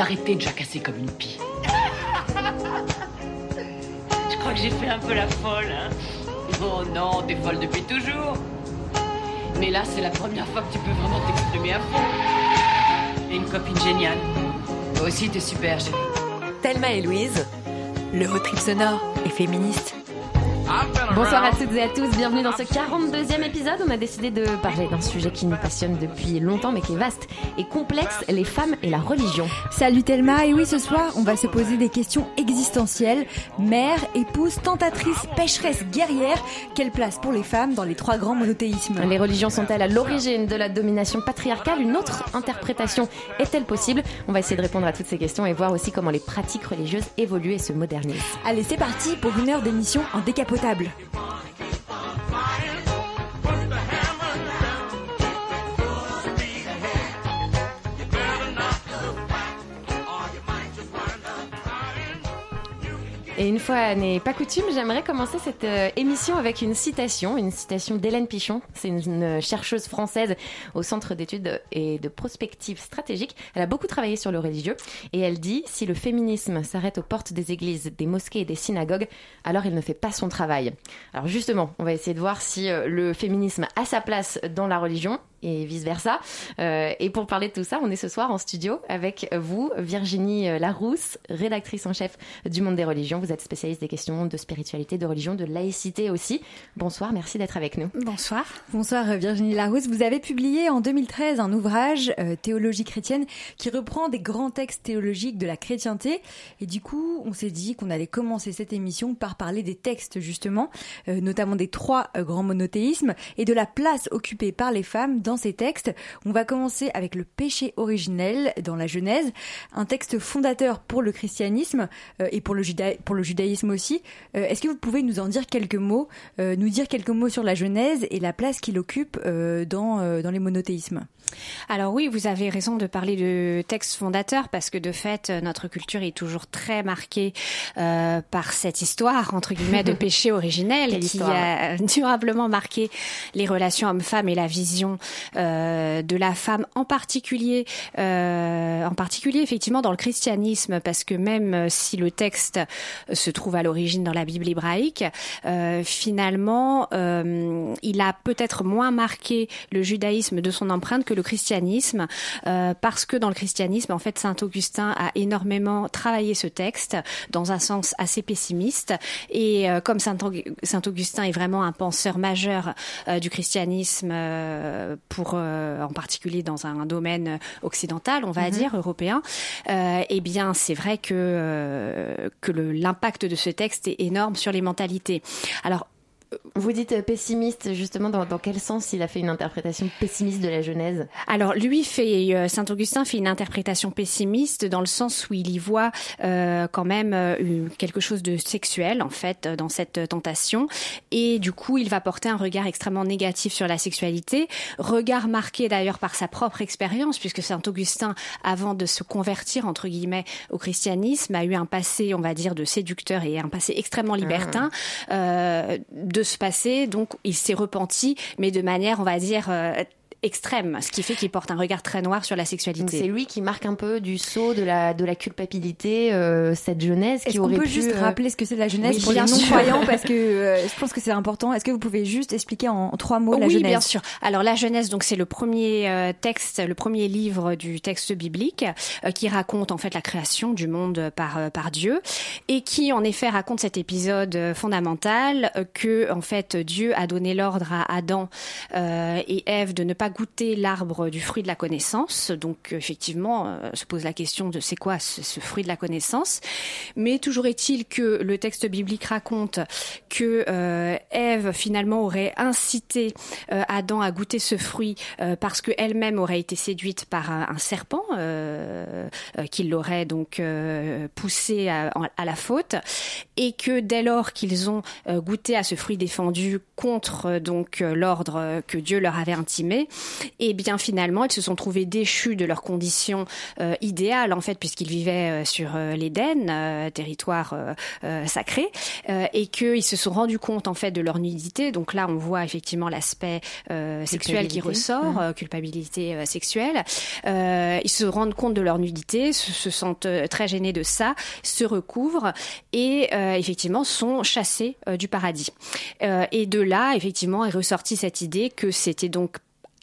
t'arrêter de jacasser comme une pie. Je crois que j'ai fait un peu la folle, hein. Oh non, t'es folle depuis toujours. Mais là, c'est la première fois que tu peux vraiment t'exprimer à fond. Et une copine géniale. Toi aussi, t'es super, chérie. Thelma et Louise, le haut trip sonore et féministe. Bonsoir à toutes et à tous, bienvenue dans ce 42e épisode. On a décidé de parler d'un sujet qui nous passionne depuis longtemps mais qui est vaste et complexe, les femmes et la religion. Salut Thelma, et oui ce soir on va se poser des questions existentielles. Mère, épouse, tentatrice, pécheresse, guerrière, quelle place pour les femmes dans les trois grands monothéismes? Les religions sont-elles à l'origine de la domination patriarcale? Une autre interprétation est-elle possible? On va essayer de répondre à toutes ces questions et voir aussi comment les pratiques religieuses évoluent et se modernisent. Allez c'est parti pour une heure d'émission en décapotable. want. Et une fois n'est pas coutume, j'aimerais commencer cette euh, émission avec une citation, une citation d'Hélène Pichon. C'est une, chercheuse française au Centre d'études et de prospective stratégique. Elle a beaucoup travaillé sur le religieux et elle dit si le féminisme s'arrête aux portes des églises, des mosquées et des synagogues, alors il ne fait pas son travail. Alors justement, on va essayer de voir si euh, le féminisme a sa place dans la religion et vice-versa. Euh, et pour parler de tout ça, on est ce soir en studio avec vous, Virginie Larousse, rédactrice en chef du Monde des religions. Vous êtes spécialiste des questions de spiritualité, de religion, de laïcité aussi. Bonsoir, merci d'être avec nous. Bonsoir. Bonsoir Virginie Larousse. Vous avez publié en 2013 un ouvrage, euh, Théologie chrétienne, qui reprend des grands textes théologiques de la chrétienté. Et du coup, on s'est dit qu'on allait commencer cette émission par parler des textes justement, euh, notamment des trois euh, grands monothéismes et de la place occupée par les femmes dans ces textes. On va commencer avec le péché originel dans la Genèse, un texte fondateur pour le christianisme euh, et pour le, juda pour le judaïsme aussi. Euh, Est-ce que vous pouvez nous en dire quelques mots, euh, nous dire quelques mots sur la Genèse et la place qu'il occupe dans, dans les monothéismes? Alors oui, vous avez raison de parler de texte fondateur parce que de fait, notre culture est toujours très marquée euh, par cette histoire entre guillemets de péché originel qui a durablement marqué les relations hommes-femmes et la vision euh, de la femme en particulier, euh, en particulier effectivement dans le christianisme parce que même si le texte se trouve à l'origine dans la Bible hébraïque, euh, finalement, euh, il a peut-être moins marqué le judaïsme de son empreinte que le christianisme, euh, parce que dans le christianisme, en fait, saint Augustin a énormément travaillé ce texte dans un sens assez pessimiste. Et euh, comme saint, Augustin est vraiment un penseur majeur euh, du christianisme, euh, pour euh, en particulier dans un domaine occidental, on va Mhm. dire européen, euh, eh bien, c'est vrai que euh, que l'impact de ce texte est énorme sur les mentalités. Alors Vous dites euh, pessimiste, justement, dans, dans quel sens il a fait une interprétation pessimiste de la Genèse? Alors lui fait euh, Saint Augustin fait une interprétation pessimiste dans le sens où il y voit euh, quand même euh, quelque chose de sexuel en fait euh, dans cette tentation. Et du coup il va porter un regard extrêmement négatif sur la sexualité, regard marqué d'ailleurs par sa propre expérience puisque Saint Augustin avant de se convertir entre guillemets au christianisme a eu un passé on va dire de séducteur et un passé extrêmement libertin. Euh, de ce passé donc il s'est repenti mais de manière on va dire euh, extrême, ce qui fait qu'il porte un regard très noir sur la Donc c'est sexualité. lui qui marque un peu du saut de la, de la culpabilité, euh, cette Genèse qui Est-ce qu'on aurait peut pu... juste euh, rappeler ce que c'est la Genèse oui, pour les non-croyants Parce que euh, je pense que c'est important. Est-ce que vous pouvez juste expliquer en, en trois mots la oui, Genèse bien sûr. Alors la Genèse, donc c'est le premier euh, texte, le premier livre du texte biblique euh, qui raconte en fait la création du monde par euh, par Dieu et qui en effet raconte cet épisode fondamental euh, que en fait Dieu a donné l'ordre à Adam euh, et Ève de ne pas goûter l'arbre du fruit de la connaissance. Donc effectivement, euh, se pose la question de c'est quoi ce, fruit de la connaissance. Mais toujours est-il que le texte biblique raconte que euh, Ève finalement aurait incité euh, Adam à goûter ce fruit parce que elle-même aurait été séduite par un, serpent qui l'aurait donc poussé à, à la faute et que dès lors qu'ils ont goûté à ce fruit défendu contre donc l'ordre que Dieu leur avait intimé, et bien finalement ils se sont trouvés déchus de leurs conditions idéales en fait puisqu'ils vivaient sur l'Éden, territoire sacré, et qu'ils se sont rendus compte en fait de leur nudité. Donc là on voit effectivement l'aspect sexuel qui ressort, mmh. culpabilité sexuelle. ils se rendent compte de leur nudité, se, se sentent très gênés de ça, se recouvrent et effectivement sont chassés du paradis. et de là effectivement est ressortie cette idée que c'était donc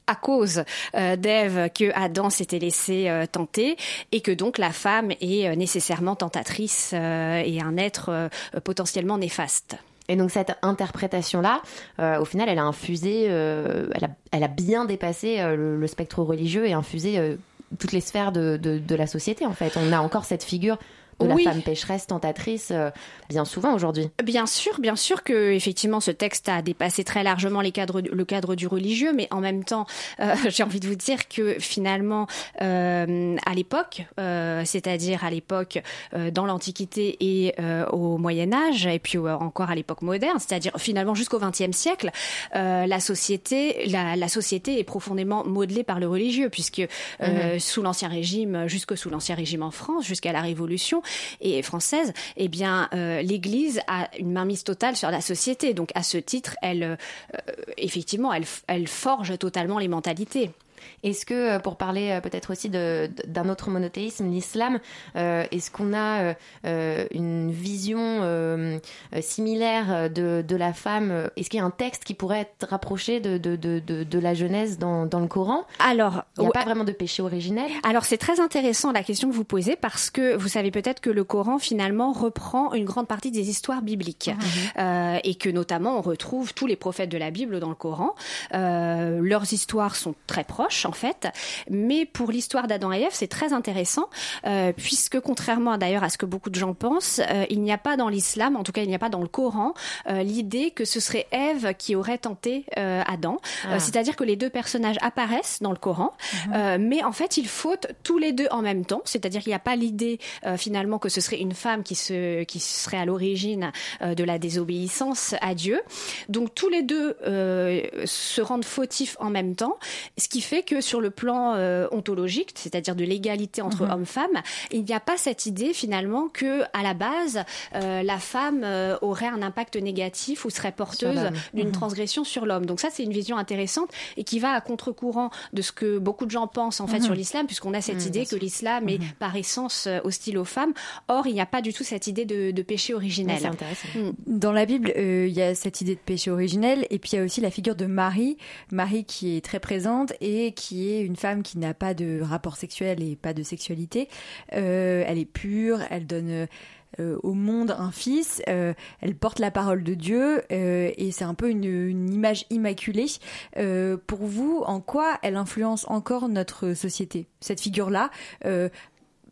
à cause euh, d'Ève que Adam s'était laissé euh, tenter et que donc la femme est euh, nécessairement tentatrice et un être potentiellement néfaste. Et donc cette interprétation-là, au final, elle a infusé, elle, a, bien dépassé le, spectre religieux et infusé toutes les sphères de, la société. En fait, on a encore cette figure de la femme pécheresse, tentatrice, euh, bien souvent aujourd'hui. Bien sûr, bien sûr que effectivement ce texte a dépassé très largement les cadres, le cadre du religieux, mais en même temps, euh, j'ai envie de vous dire que finalement, euh, à l'époque, c'est-à-dire à l'époque dans l'Antiquité et au Moyen Âge, et puis encore à l'époque moderne, c'est-à-dire finalement jusqu'au XXe siècle, la société, la, la, société est profondément modelée par le religieux, puisque mhm. sous l'Ancien Régime, jusque sous l'Ancien Régime en France, jusqu'à la Révolution, et française, eh bien, euh, l'Église a une mainmise totale sur la société. Donc, à ce titre, elle, euh, effectivement, elle, elle forge totalement les mentalités. Est-ce que, euh, pour parler euh, peut-être aussi d'un autre monothéisme, l'islam, euh, est-ce qu'on a une vision similaire de, la femme Est-ce qu'il y a un texte qui pourrait être rapproché de, de, la Genèse dans, le Coran? Alors, il n'y a pas vraiment de péché originel. Alors, c'est très intéressant la question que vous posez parce que vous savez peut-être que le Coran, finalement, reprend une grande partie des histoires bibliques. Mhm. et que, notamment, on retrouve tous les prophètes de la Bible dans le Coran. leurs histoires sont très proches en fait. Mais pour l'histoire d'Adam et Ève, c'est très intéressant euh, puisque contrairement d'ailleurs à ce que beaucoup de gens pensent, euh, il n'y a pas dans l'islam, en tout cas il n'y a pas dans le Coran, euh, l'idée que ce serait Ève qui aurait tenté Adam. Ah. C'est-à-dire que les deux personnages apparaissent dans le Coran, mhm. mais en fait ils fautent tous les deux en même temps. C'est-à-dire qu'il n'y a pas l'idée finalement que ce serait une femme qui se qui serait à l'origine de la désobéissance à Dieu. Donc tous les deux se rendent fautifs en même temps, ce qui fait que sur le plan euh, ontologique, c'est-à-dire de l'égalité entre mhm. hommes-femmes, il n'y a pas cette idée finalement que à la base euh, la femme euh, aurait un impact négatif ou serait porteuse d'une mhm. transgression sur l'homme. Donc ça c'est une vision intéressante et qui va à contre-courant de ce que beaucoup de gens pensent en fait sur mhm. l'islam puisqu'on a cette idée que l'islam est par essence hostile aux femmes. Or il n'y a pas du tout cette idée de, péché originel. Mm. Dans la Bible, il y a cette idée de péché originel et puis il y a aussi la figure de Marie, Marie qui est très présente et qui est une femme qui n'a pas de rapport sexuel et pas de sexualité. Euh, elle est pure, elle donne euh, au monde un fils, euh, elle porte la parole de Dieu et c'est un peu une, une image immaculée. pour vous, en quoi elle influence encore notre société, cette figure-là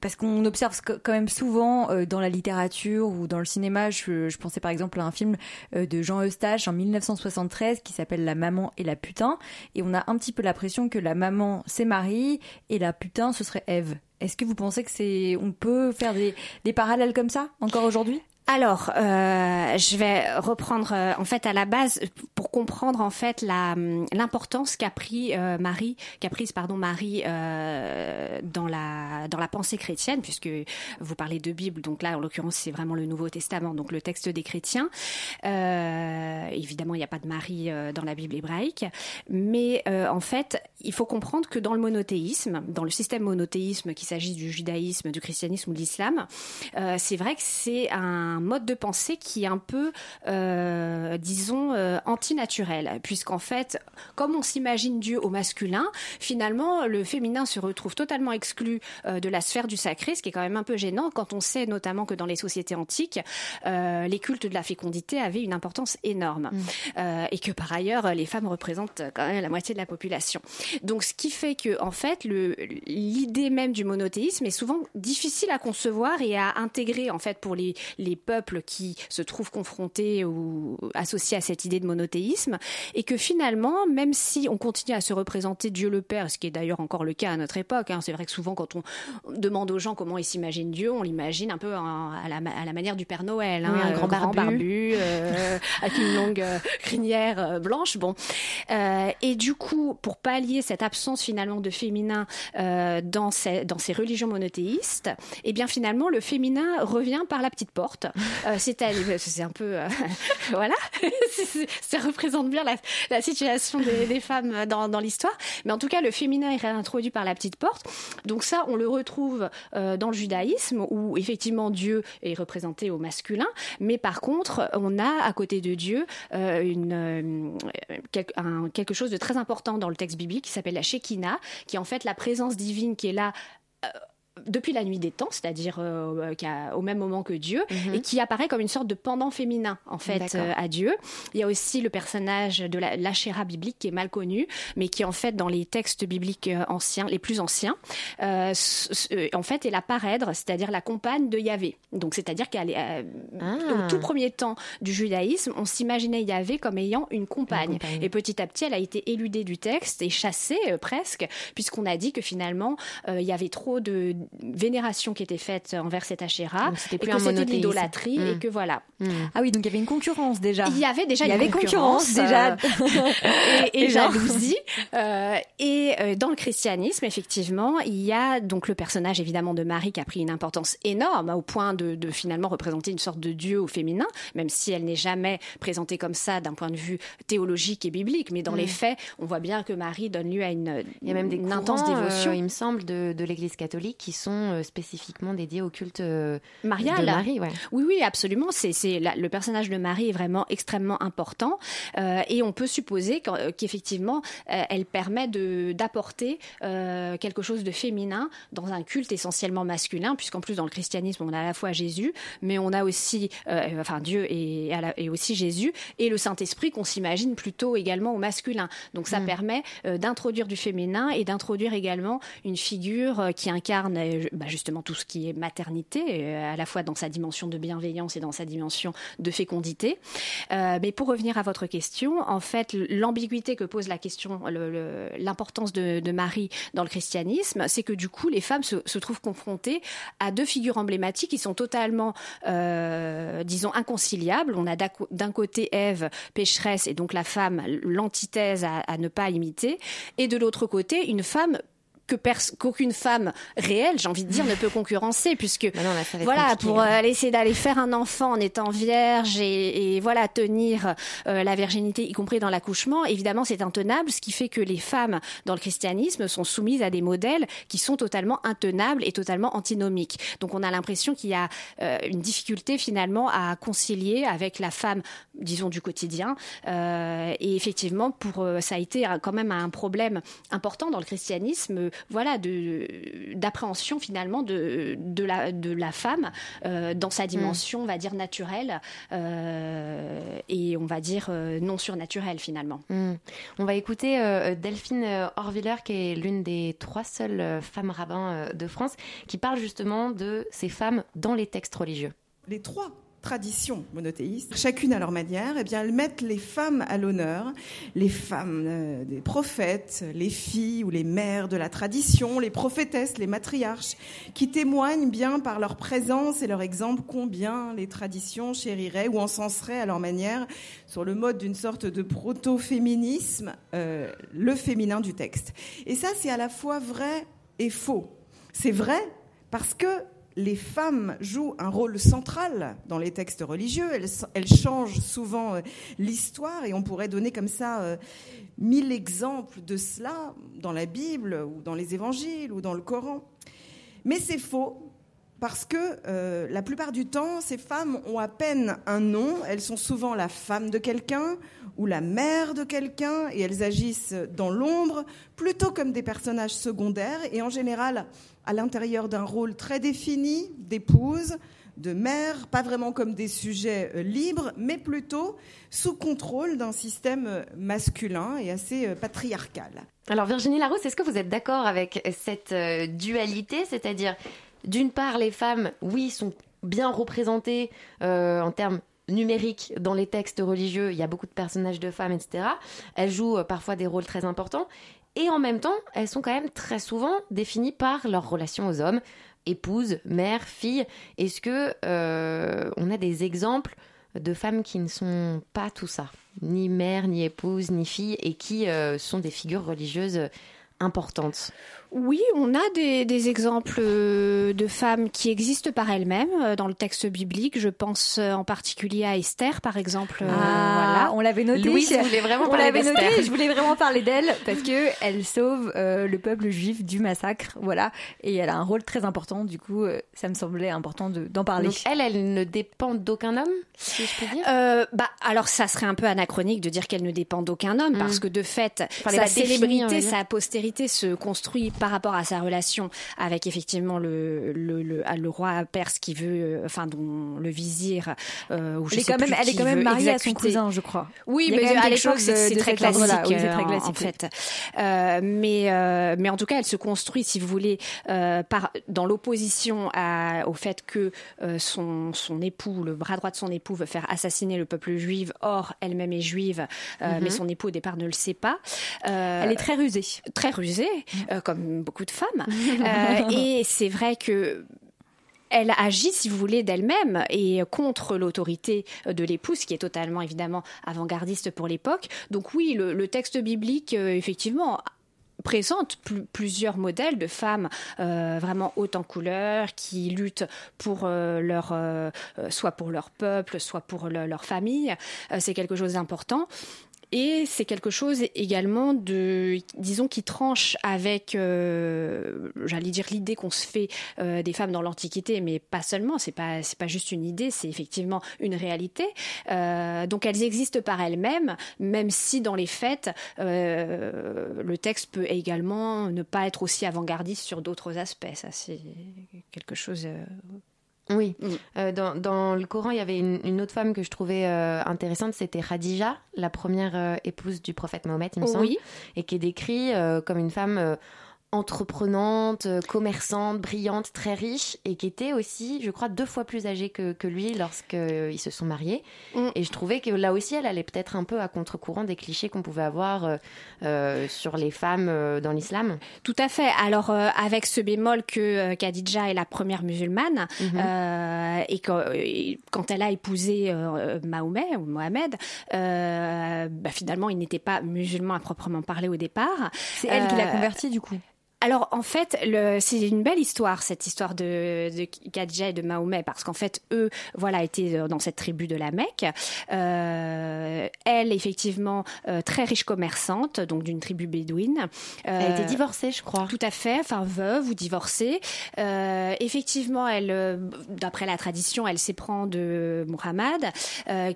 parce qu'on observe quand même souvent euh, dans la littérature ou dans le cinéma, je, pensais par exemple à un film euh, de Jean Eustache en 1973 qui s'appelle La maman et la putain, et on a un petit peu l'impression que la maman c'est Marie et la putain ce serait Ève. Est-ce que vous pensez que c'est, on peut faire des, des parallèles comme ça encore aujourd'hui? Alors, euh, je vais reprendre euh, en fait à la base pour comprendre en fait la l'importance qu'a pris euh, Marie, qu'a prise pardon Marie euh, dans la dans la pensée chrétienne, puisque vous parlez de Bible, donc là en l'occurrence c'est vraiment le Nouveau Testament, donc le texte des chrétiens. évidemment, il n'y a pas de Marie dans la Bible hébraïque, mais en fait, il faut comprendre que dans le monothéisme, dans le système monothéisme, qu'il s'agisse du judaïsme, du christianisme ou de l'islam, c'est vrai que c'est un un mode de pensée qui est un peu, euh, disons, euh, antinaturel, puisqu'en fait, comme on s'imagine Dieu au masculin, finalement, le féminin se retrouve totalement exclu euh, de la sphère du sacré, ce qui est quand même un peu gênant quand on sait notamment que dans les sociétés antiques, les cultes de la fécondité avaient une importance énorme, mm. et que par ailleurs, les femmes représentent quand même la moitié de la population. Donc, ce qui fait que, en fait, l'idée même du monothéisme est souvent difficile à concevoir et à intégrer, en fait, pour les, les peuples qui se trouvent confrontés ou associés à cette idée de monothéisme, et que finalement, même si on continue à se représenter Dieu le Père, ce qui est d'ailleurs encore le cas à notre époque, hein, c'est vrai que souvent quand on demande aux gens comment ils s'imaginent Dieu, on l'imagine un peu à, la, à, la, manière du Père Noël, hein, un grand, barbu, euh, avec une longue euh, crinière euh, blanche. Bon, et du coup, pour pallier cette absence finalement de féminin dans ces, dans ces religions monothéistes, eh bien finalement le féminin revient par la petite porte. C'est c'est un peu voilà, ça représente bien la, situation des, femmes dans, l'histoire. Mais en tout cas, le féminin est réintroduit par la petite porte. Donc ça, on le retrouve dans le judaïsme où effectivement Dieu est représenté au masculin, mais par contre, on a à côté de Dieu euh, euh, quelque chose de très important dans le texte biblique qui s'appelle la Shekinah, qui est en fait la présence divine qui est là. Euh, depuis la nuit des temps, c'est-à-dire euh, au même moment que Dieu, mhm. et qui apparaît comme une sorte de pendant féminin en fait euh, à Dieu. Il y a aussi le personnage de la l'Achéra biblique qui est mal connu, mais qui en fait dans les textes bibliques euh, anciens, les plus anciens, en fait est la parèdre, c'est-à-dire la compagne de Yahvé. Donc c'est-à-dire qu'elle est ah. au tout premier temps du judaïsme, on s'imaginait Yahvé comme ayant une compagne. et petit à petit elle a été éludée du texte et chassée presque, puisqu'on a dit que finalement il y avait trop de vénération qui était faite envers cet Achéra, et que c'était de l'idolâtrie, et hmm. que voilà. Hmm. Ah oui, donc il y avait une concurrence déjà. Il y avait déjà il y avait concurrence, déjà euh, et, jalousie. Euh, et euh, dans le christianisme, effectivement, il y a donc le personnage évidemment de Marie qui a pris une importance énorme au point de, de finalement représenter une sorte de dieu au féminin, même si elle n'est jamais présentée comme ça d'un point de vue théologique et biblique, mais dans les hmm. faits, on voit bien que Marie donne lieu à une, il y a même des intense dévotion. il me semble de, de l'Église catholique qui sont euh, spécifiquement dédiés au culte euh, marial. de Marie. Oui, oui, absolument. C'est, c'est le personnage de Marie est vraiment extrêmement important euh, et on peut supposer qu'effectivement elle permet de d'apporter quelque chose de féminin dans un culte essentiellement masculin, puisqu'en plus dans le christianisme on a à la fois Jésus, mais on a aussi, enfin Dieu et, et, aussi Jésus et le Saint Esprit qu'on s'imagine plutôt également au masculin. Donc ça mm. permet d'introduire du féminin et d'introduire également une figure qui incarne bah, justement tout ce qui est maternité, euh, à la fois dans sa dimension de bienveillance et dans sa dimension de fécondité. Euh, mais pour revenir à votre question, en fait, l'ambiguïté que pose la question, l'importance de, Marie dans le christianisme, c'est que du coup, les femmes se, trouvent confrontées à deux figures emblématiques qui sont totalement, euh, disons, inconciliables. On a d'un côté Ève, pécheresse, et donc la femme, l'antithèse à, à ne pas imiter, et de l'autre côté, une femme que qu'aucune femme réelle, j'ai envie de dire, ne peut concurrencer, puisque bah voilà, pour euh, essayer d'aller faire un enfant en étant vierge et, et voilà tenir euh, la virginité, y compris dans l'accouchement, évidemment c'est intenable, ce qui fait que les femmes dans le christianisme sont soumises à des modèles qui sont totalement intenables et totalement antinomiques. Donc on a l'impression qu'il y a euh, une difficulté finalement à concilier avec la femme, disons du quotidien, et effectivement pour ça a été quand même un problème important dans le christianisme voilà, d'appréhension finalement de, de, la, de la femme euh, dans sa dimension, on va dire, naturelle euh, et on va dire euh, non surnaturelle finalement. Hmm. On va écouter Delphine Orviller, qui est l'une des trois seules femmes rabbins de France, qui parle justement de ces femmes dans les textes religieux. Les trois traditions monothéistes, chacune à leur manière, eh bien, elles mettent les femmes à l'honneur, les femmes euh, des prophètes, les filles ou les mères de la tradition, les prophétesses, les matriarches, qui témoignent bien par leur présence et leur exemple combien les traditions chériraient ou encenseraient à leur manière, sur le mode d'une sorte de proto-féminisme, euh, le féminin du texte. Et ça, c'est à la fois vrai et faux. C'est vrai parce que les femmes jouent un rôle central dans les textes religieux. Elles, changent souvent euh, l'histoire et on pourrait donner comme ça euh, mille exemples de cela dans la Bible ou dans les évangiles ou dans le Coran. Mais c'est faux parce que euh, la plupart du temps, ces femmes ont à peine un nom. Elles sont souvent la femme de quelqu'un ou la mère de quelqu'un et elles agissent dans l'ombre plutôt comme des personnages secondaires et en général à l'intérieur d'un rôle très défini d'épouse, de mère, pas vraiment comme des sujets euh, libres, mais plutôt sous contrôle d'un système euh, masculin et assez patriarcal. Alors Virginie Larousse, est-ce que vous êtes d'accord avec cette dualité, c'est-à-dire d'une part les femmes, oui, sont bien représentées en termes numériques dans les textes religieux. Il y a beaucoup de personnages de femmes, etc. Elles jouent parfois des rôles très importants. Et en même temps, elles sont quand même très souvent définies par leur relation aux hommes, épouse, mère, fille. Est-ce que euh, on a des exemples de femmes qui ne sont pas tout ça, ni mère, ni épouse, ni fille, et qui euh, sont des figures religieuses oui, on a des, exemples euh, de femmes qui existent par elles-mêmes euh, dans le texte biblique. Je pense euh, en particulier à Esther, par exemple. Ah, on l'avait noté. Louis voulait vraiment parler d'Esther. Je voulais vraiment parler d'elle parce que elle sauve le peuple juif du massacre, voilà, et elle a un rôle très important. Du coup, ça me semblait important d'en parler. Donc elle, elle ne dépend d'aucun homme, si je peux dire? bah, alors ça serait un peu anachronique de dire qu'elle ne dépend d'aucun homme, parce mm. que de fait, sa célébrité, sa postérité se construit par rapport à sa relation avec effectivement le, le, le, ah, roi perse qui veut, euh, enfin, dont le vizir, euh, ou je elle, sais est quand même, elle est quand même mariée à son cousin, je crois. Oui, mais à l'époque, c'est très, classique, oui, très classique en, fait. Euh, mais, euh, mais en tout cas, elle se construit, si vous voulez, euh, par, dans l'opposition au fait que euh, son, son époux, le bras droit de son époux, veut faire assassiner le peuple juif. Or, elle-même est juive, mais son époux au départ ne le sait pas. elle est très rusée. Très rusée, mm. comme beaucoup de femmes. Euh, et c'est vrai que elle agit, si vous voulez, d'elle-même et contre l'autorité de l'épouse, qui est totalement évidemment avant-gardiste pour l'époque. Donc oui, le, texte biblique, euh, effectivement, présente plusieurs modèles de femmes euh, vraiment hautes en couleur qui luttent pour leur soit pour leur peuple soit pour leur famille c'est quelque chose d'important et c'est quelque chose également de, disons, qui tranche avec, euh, j'allais dire l'idée qu'on se fait euh, des femmes dans l'Antiquité, mais pas seulement. C'est pas, pas juste une idée, c'est effectivement une réalité. Euh, donc elles existent par elles-mêmes, même si dans les faits, le texte peut également ne pas être aussi avant-gardiste sur d'autres aspects. Ça, c'est quelque chose oui, mm. euh, dans, dans, le Coran, il y avait une, autre femme que je trouvais euh, intéressante, c'était Khadija, la première euh, épouse du prophète Mohammed, il me semble, et qui est décrite comme une femme entreprenante, euh, commerçante, brillante, très riche, et qui était aussi, je crois, deux fois plus âgée que, que lui lorsqu'ils euh, se sont mariés. Mm. Et je trouvais que là aussi, elle allait peut-être un peu à contre-courant des clichés qu'on pouvait avoir euh, sur les femmes dans l'islam. Tout à fait. Alors, avec ce bémol que Khadija est la première musulmane, mm-hmm. et, que, quand elle a épousé Mahomet ou Mohamed, bah, finalement, il n'était pas musulman à proprement parler au départ. C'est elle qui l'a converti, du coup? Alors en fait, c'est une belle histoire cette histoire de, de et de Mahomet parce qu'en fait eux, voilà, étaient dans cette tribu de la Mecque. Euh, elle, effectivement, euh, très riche commerçante, donc d'une tribu bédouine. Euh, elle était divorcée, je crois. Tout à fait, enfin veuve ou divorcée. effectivement, elle, d'après la tradition, elle s'éprend de Muhammad,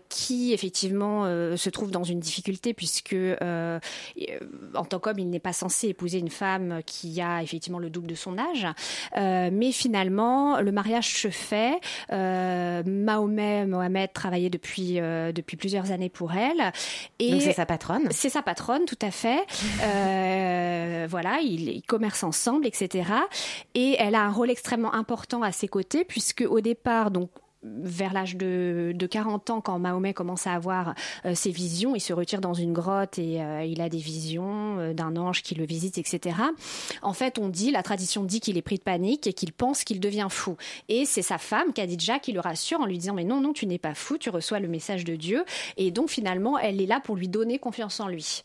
qui effectivement se trouve dans une difficulté puisque en tant qu'homme, il n'est pas censé épouser une femme qui a effectivement le double de son âge. Euh, mais finalement, le mariage se fait. Euh, Mahomet, Mohamed travaillait depuis, euh, depuis plusieurs années pour elle. Et Donc c'est sa patronne C'est sa patronne, tout à fait. voilà, ils, ils, commercent ensemble, etc. Et elle a un rôle extrêmement important à ses côtés, puisque au départ, donc vers l'âge de, de, 40 ans, quand Mahomet commence à avoir euh, ses visions, il se retire dans une grotte et euh, il a des visions euh, d'un ange qui le visite, etc. En fait, on dit, la tradition dit qu'il est pris de panique et qu'il pense qu'il devient fou. Et c'est sa femme, Khadija, qui le rassure en lui disant, mais non, non, tu n'es pas fou, tu reçois le message de Dieu. Et donc, finalement, elle est là pour lui donner confiance en lui.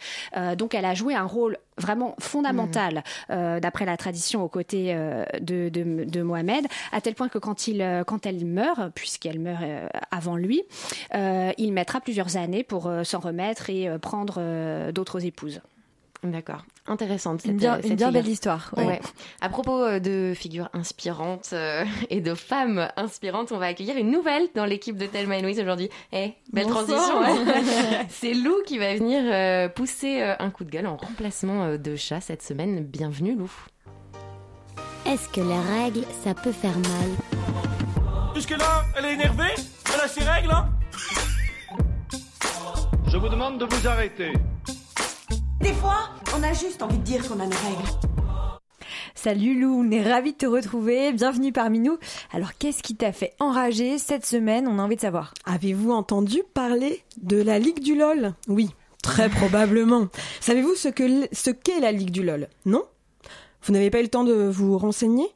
donc, elle a joué un rôle vraiment fondamental, mmh. d'après la tradition, aux côtés de, de, de, Mohamed, à tel point que quand, il, quand elle meurt, puisqu'elle meurt euh, avant lui, euh, il mettra plusieurs années pour euh, s'en remettre et prendre d'autres épouses. D'accord, intéressante. une bien, une bien belle histoire. Ouais. À propos de figures inspirantes et de femmes inspirantes, on va accueillir une nouvelle dans l'équipe de Thelma et Louise aujourd'hui. Eh, belle transition. C'est Lou qui va venir pousser un coup de gueule en remplacement de chat cette semaine. Bienvenue Lou. Est-ce que les règles, ça peut faire mal? Jusque-là, elle est énervée? Elle a ses règles, hein? Je vous demande de vous arrêter. Des fois, on a juste envie de dire qu'on a nos règles. Salut Lou, on est ravis de te retrouver. Bienvenue parmi nous. Alors, qu'est-ce qui t'a fait enrager cette semaine? On a envie de savoir. Avez-vous entendu parler de la Ligue du LOL? Oui, très probablement. Savez-vous ce que ce qu'est la Ligue du LOL? Non? Vous n'avez pas eu le temps de vous renseigner?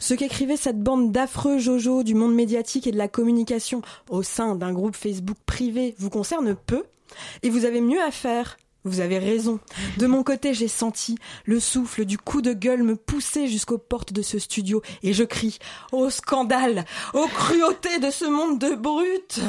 Ce qu'écrivait cette bande d'affreux Jojo du monde médiatique et de la communication au sein d'un groupe Facebook privé vous concerne peu? Et vous avez mieux à faire? Vous avez raison. De mon côté, j'ai senti le souffle du coup de gueule me pousser jusqu'aux portes de ce studio et je crie au scandale, aux cruautés de ce monde de brutes.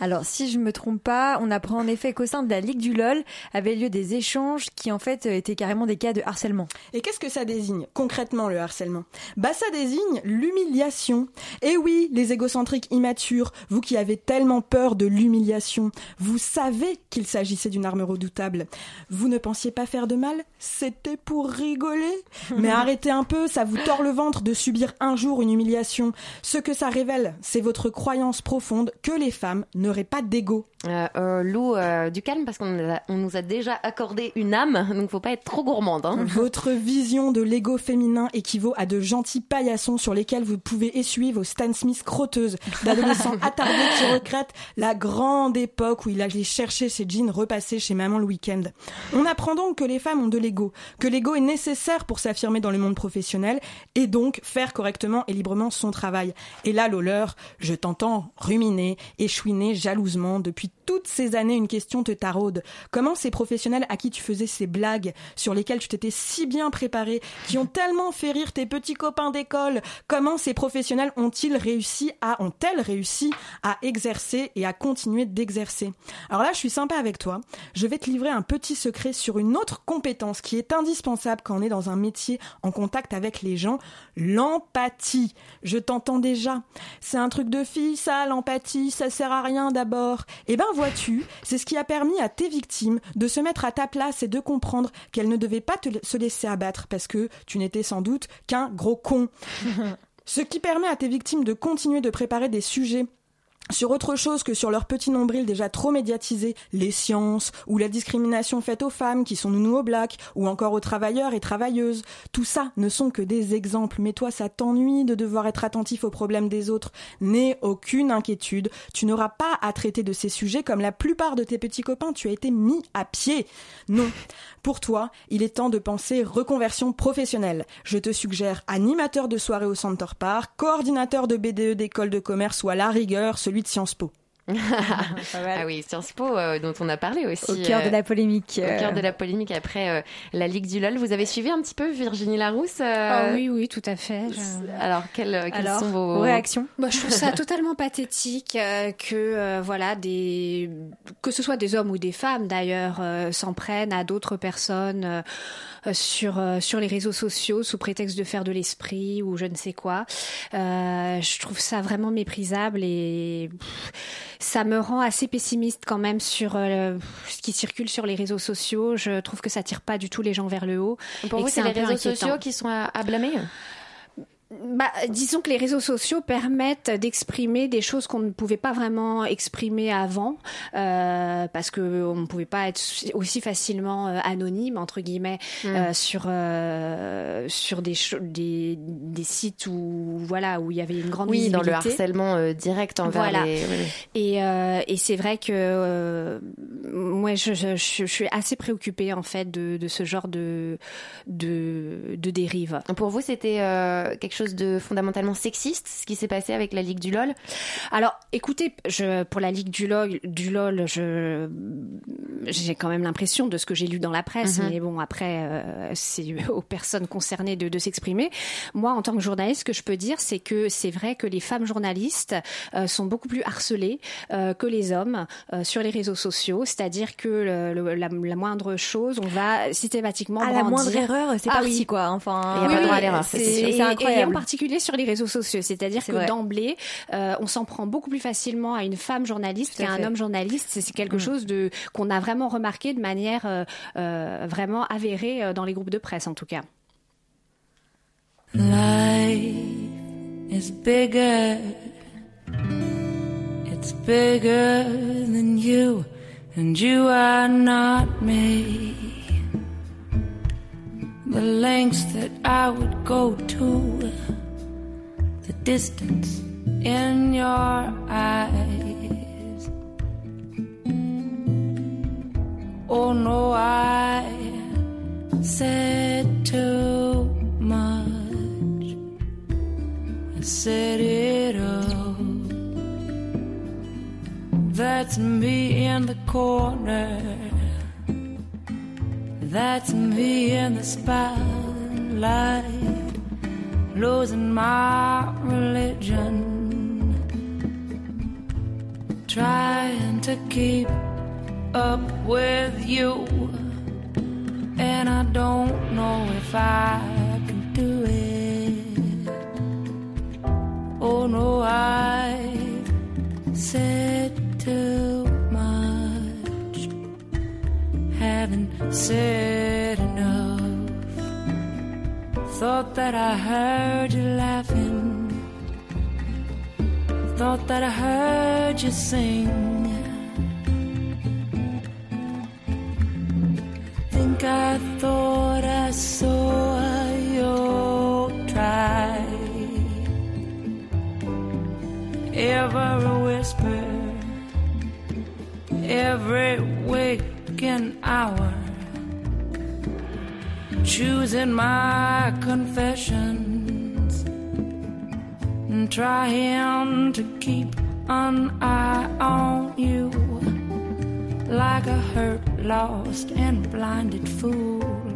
Alors, si je me trompe pas, on apprend en effet qu'au sein de la Ligue du LOL avaient lieu des échanges qui en fait étaient carrément des cas de harcèlement. Et qu'est-ce que ça désigne concrètement le harcèlement? Bah ça désigne l'humiliation. Et oui, les égocentriques immatures, vous qui avez tellement peur de l'humiliation, vous savez qu'il s'agissait d'une arme redoutable. Vous ne pensiez pas faire de mal? C'était pour rigoler Mais arrêtez un peu, ça vous tord le ventre de subir un jour une humiliation. Ce que ça révèle, c'est votre croyance profonde que les femmes n'auraient pas d'ego. Euh, euh, Lou, euh, du calme parce qu'on nous, a- on nous a déjà accordé une âme, donc faut pas être trop gourmande. Hein. Votre vision de l'ego féminin équivaut à de gentils paillassons sur lesquels vous pouvez essuyer vos Stan Smith crotteuses, d'adolescents attardés qui regrettent la grande époque où il allait chercher ses jeans repassés chez maman le On apprend donc que les femmes ont de l'ego, que l'ego est nécessaire pour s'affirmer dans le monde professionnel et donc faire correctement et librement son travail. Et là, Loller, je t'entends ruminer et chouiner jalousement depuis toutes ces années une question te taraude. Comment ces professionnels à qui tu faisais ces blagues, sur lesquelles tu t'étais si bien préparé, qui ont tellement fait rire tes petits copains d'école, comment ces professionnels ont-ils réussi à, ont-elles réussi à exercer et à continuer d'exercer? Alors là, je suis sympa avec toi. Je vais te livrer un petit secret sur une autre compétence qui est indispensable quand on est dans un métier en contact avec les gens, l'empathie. Je t'entends déjà. C'est un truc de fille, ça, l'empathie, ça sert à rien d'abord. Eh ben, vois-tu, c'est ce qui a permis à tes victimes de se mettre à ta place et de comprendre qu'elles ne devaient pas te- se laisser abattre parce que tu n'étais sans doute qu'un gros con. Ce qui permet à tes victimes de continuer de préparer des sujets sur autre chose que sur leur petit nombril déjà trop médiatisé, les sciences, ou la discrimination faite aux femmes qui sont nounous au black, ou encore aux travailleurs et travailleuses. Tout ça ne sont que des exemples, mais toi ça t'ennuie de devoir être attentif aux problèmes des autres. N'aie aucune inquiétude, tu n'auras pas à traiter de ces sujets comme la plupart de tes petits copains, tu as été mis à pied. Non. Pour toi, il est temps de penser reconversion professionnelle. Je te suggère animateur de soirée au Center Park, coordinateur de BDE d'école de commerce ou à la rigueur celui de Sciences Po. Ah oui, Sciences Po euh, dont on a parlé aussi. Au cœur euh, de la polémique. Au cœur euh, de la polémique après euh, la Ligue du LOL. Vous avez suivi un petit peu Virginie Larousse euh, Ah oui, oui, tout à fait. Je- Alors, quelles, quelles Alors, sont vos réactions? Bah, je trouve ça totalement pathétique euh, que euh, voilà des que ce soit des hommes ou des femmes d'ailleurs euh, s'en prennent à d'autres personnes euh, euh, sur euh, sur les réseaux sociaux sous prétexte de faire de l'esprit ou je ne sais quoi. Euh, je trouve ça vraiment méprisable et ça me rend assez pessimiste quand même sur euh, ce qui circule sur les réseaux sociaux. Je trouve que ça tire pas du tout les gens vers le haut. Pour et vous, c'est les réseaux inquiétant. sociaux qui sont à, à blâmer Bah, disons que les réseaux sociaux permettent d'exprimer des choses qu'on ne pouvait pas vraiment exprimer avant, euh, parce que on ne pouvait pas être aussi facilement euh, anonyme entre guillemets euh, sur euh, sur des, des des sites où voilà où il y avait une grande Oui, dans le harcèlement euh, direct envers Voilà. les... oui. Et, euh, et c'est vrai que euh, moi, je, je, je, je suis assez préoccupée en fait de, de ce genre de de, de dérive. Pour vous, c'était euh, quelque chose de fondamentalement sexiste, ce qui s'est passé avec la Ligue du LOL Alors, écoutez, je, pour la Ligue du LOL, du LOL je, j'ai quand même l'impression de ce que j'ai lu dans la presse, Mhm. mais bon, après, euh, c'est aux personnes concernées de, de s'exprimer. Moi, en tant que journaliste, ce que je peux dire, c'est que c'est vrai que les femmes journalistes euh, sont beaucoup plus harcelées euh, que les hommes sur les réseaux sociaux, c'est-à-dire que le- le- la, la moindre chose, on va systématiquement À la brandir. moindre erreur, c'est Ah parti oui. quoi. Enfin, Il y a pas droit à l'erreur, c'est et en particulier sur les réseaux sociaux, c'est-à-dire C'est que d'emblée, euh, on s'en prend beaucoup plus facilement à une femme journaliste qu'à un homme journaliste. C'est quelque Mm. chose de qu'on a vraiment remarqué de manière euh, euh, vraiment avérée dans les groupes de presse, en tout cas. Life is bigger. It's bigger than you, and you are not me. The lengths that I would go to, the distance in your eyes. Oh no, I said too much. I said it all. That's me in the corner. That's me in the spotlight, losing my religion, trying to keep up with you, and I don't know if I can do it. Oh no, I said too haven't said enough. Thought that I heard you laughing, thought that I heard you sing. Think I thought I saw you try every whisper, every waking hour, choosing my confessions and trying to keep an eye on you like a hurt, lost, and blinded. Fool.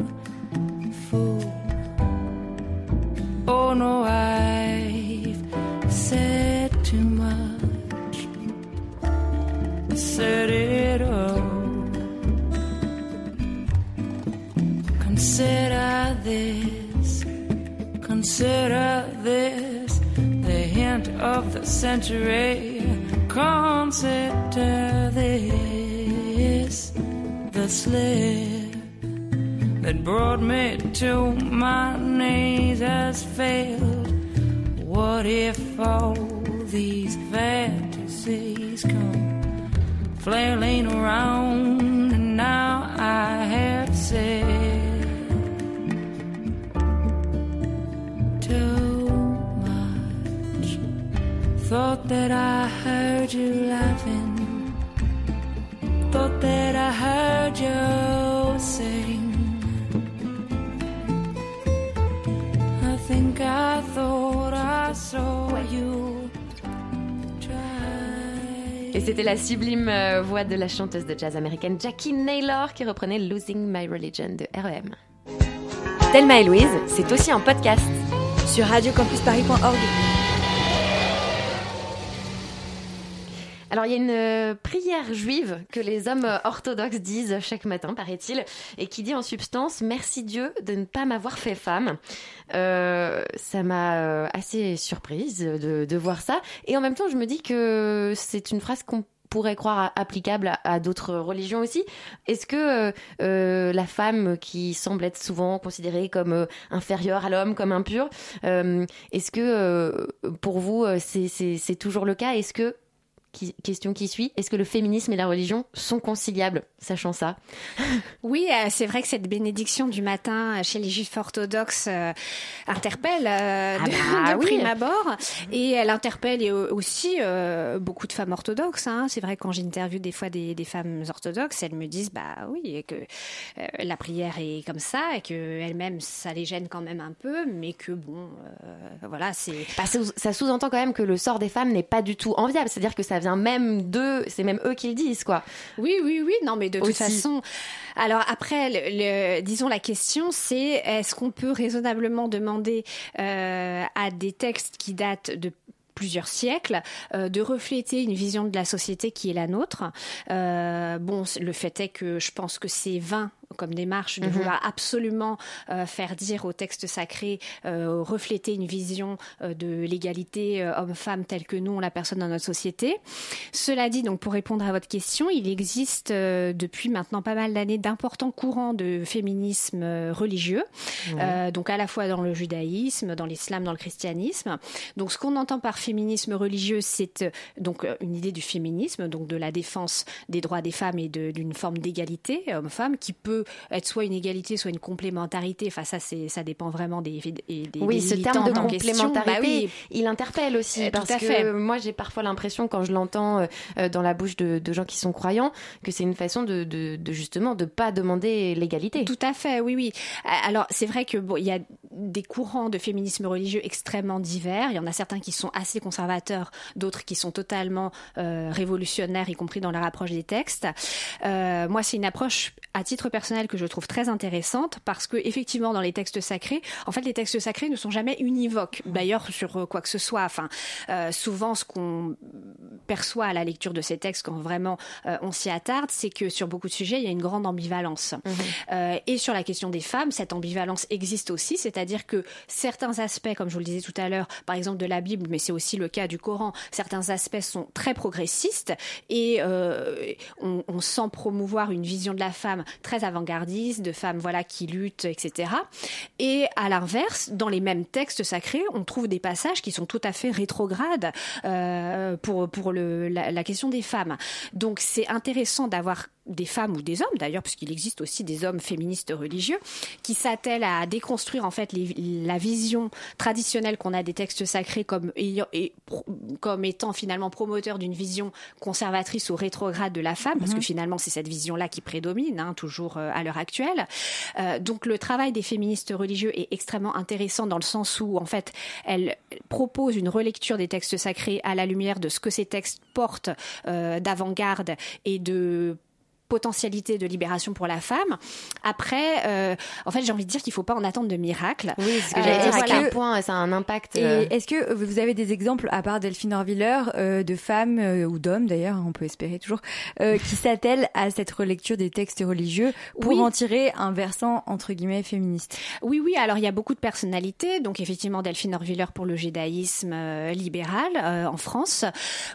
Century. Consider this. The slip that brought me to my knees has failed. What if all these fantasies come flailing around that I heard you laughing. Thought that I heard you sing. I think I thought I saw you try. Et c'était la sublime euh, voix de la chanteuse de jazz américaine Jackie Naylor qui reprenait Losing My Religion de REM. Thelma et Louise, c'est aussi un podcast. Sur radiocampusparis.org. Alors il y a une euh, prière juive que les hommes orthodoxes disent chaque matin, paraît-il, et qui dit en substance Merci Dieu de ne pas m'avoir fait femme. Euh, ça m'a euh, assez surprise de, de voir ça, et en même temps je me dis que c'est une phrase qu'on pourrait croire applicable à, d'autres religions aussi. Est-ce que euh, euh, la femme qui semble être souvent considérée comme inférieure à l'homme, comme impure, euh, est-ce que pour vous c'est c'est toujours le cas? Est-ce que qui- question qui suit, est-ce que le féminisme et la religion sont conciliables, sachant ça? Oui, euh, c'est vrai que cette bénédiction du matin euh, chez les juifs orthodoxes euh, interpelle euh, Ah de, bah de oui. prime abord. Et elle interpelle et, aussi beaucoup de femmes orthodoxes. hein. C'est vrai que quand j'interviewe des fois des, des femmes orthodoxes, elles me disent bah oui, et que la prière est comme ça et que elles-mêmes ça les gêne quand même un peu, mais que bon, voilà, c'est Bah, ça ça sous-entend quand même que le sort des femmes n'est pas du tout enviable, c'est-à-dire que ça vient même d'eux, c'est même eux qui le disent, quoi. Oui, oui, oui. Non, mais de toute façon. Alors après, le, le- disons la question, c'est est-ce qu'on peut raisonnablement demander euh, à des textes qui datent de plusieurs siècles, euh, de refléter une vision de la société qui est la nôtre? Euh, bon, le fait est que je pense que c'est vain comme démarche de Mhm. vouloir absolument euh, faire dire au texte sacré, euh, refléter une vision euh, de l'égalité homme-femme telle que nous on la personne dans notre société. Cela dit, donc pour répondre à votre question, il existe depuis maintenant pas mal d'années d'importants courants de féminisme religieux, donc à la fois dans le judaïsme, dans l'islam, dans le christianisme. Donc ce qu'on entend par féminisme religieux, c'est donc une idée du féminisme, donc de la défense des droits des femmes et d'une forme d'égalité homme-femme qui peut peut être soit une égalité, soit une complémentarité. Enfin, ça, c'est, ça dépend vraiment des, des, des oui, ce terme de complémentarité, Bah oui. il interpelle aussi Euh, tout parce à que fait. moi j'ai parfois l'impression quand je l'entends euh, euh, dans la bouche de, de gens qui sont croyants que c'est une façon de, de, de justement de pas demander l'égalité. Tout à fait, oui, oui. Alors, c'est vrai que bon, il y a des courants de féminisme religieux extrêmement divers. Il y en a certains qui sont assez conservateurs, d'autres qui sont totalement euh, révolutionnaires, y compris dans leur approche des textes. Moi, c'est une approche à titre personnel que je trouve très intéressante parce que effectivement, dans les textes sacrés, en fait, les textes sacrés ne sont jamais univoques. D'ailleurs, sur euh, quoi que ce soit. Enfin, euh, souvent, ce qu'on perçoit à la lecture de ces textes, quand vraiment euh, on s'y attarde, c'est que sur beaucoup de sujets, il y a une grande ambivalence. Euh, et sur la question des femmes, cette ambivalence existe aussi, c'est-à-dire que certains aspects, comme je vous le disais tout à l'heure, par exemple de la Bible, mais c'est aussi le cas du Coran, certains aspects sont très progressistes et on, on sent promouvoir une vision de la femme très avant-gardiste, de femmes voilà qui luttent, etc. Et à l'inverse, dans les mêmes textes sacrés, on trouve des passages qui sont tout à fait rétrogrades euh, pour pour le, la, la question des femmes. Donc c'est intéressant d'avoir des femmes ou des hommes d'ailleurs, puisqu'il existe aussi des hommes féministes religieux, qui s'attellent à déconstruire en fait les- la vision traditionnelle qu'on a des textes sacrés comme, ayant- et pro- comme étant finalement promoteur d'une vision conservatrice ou rétrograde de la femme, parce que finalement c'est cette vision-là qui prédomine hein, toujours euh, à l'heure actuelle. Euh, donc le travail des féministes religieux est extrêmement intéressant dans le sens où en fait elles proposent une relecture des textes sacrés à la lumière de ce que ces textes portent euh, d'avant-garde et de potentialité de libération pour la femme. Après, euh, en fait, j'ai envie de dire qu'il faut pas en attendre de miracle. Oui, c'est ce que Euh, j'allais dire. À voilà. quel point ça a un impact. Euh, est-ce que vous avez des exemples, à part Delphine Orviller, euh, de femmes euh, ou d'hommes d'ailleurs, on peut espérer toujours, euh, qui s'attellent à cette relecture des textes religieux pour Oui. en tirer un versant entre guillemets féministe? Oui, oui. Alors, il y a beaucoup de personnalités. Donc, effectivement, Delphine Orviller pour le judaïsme euh, libéral euh, en France.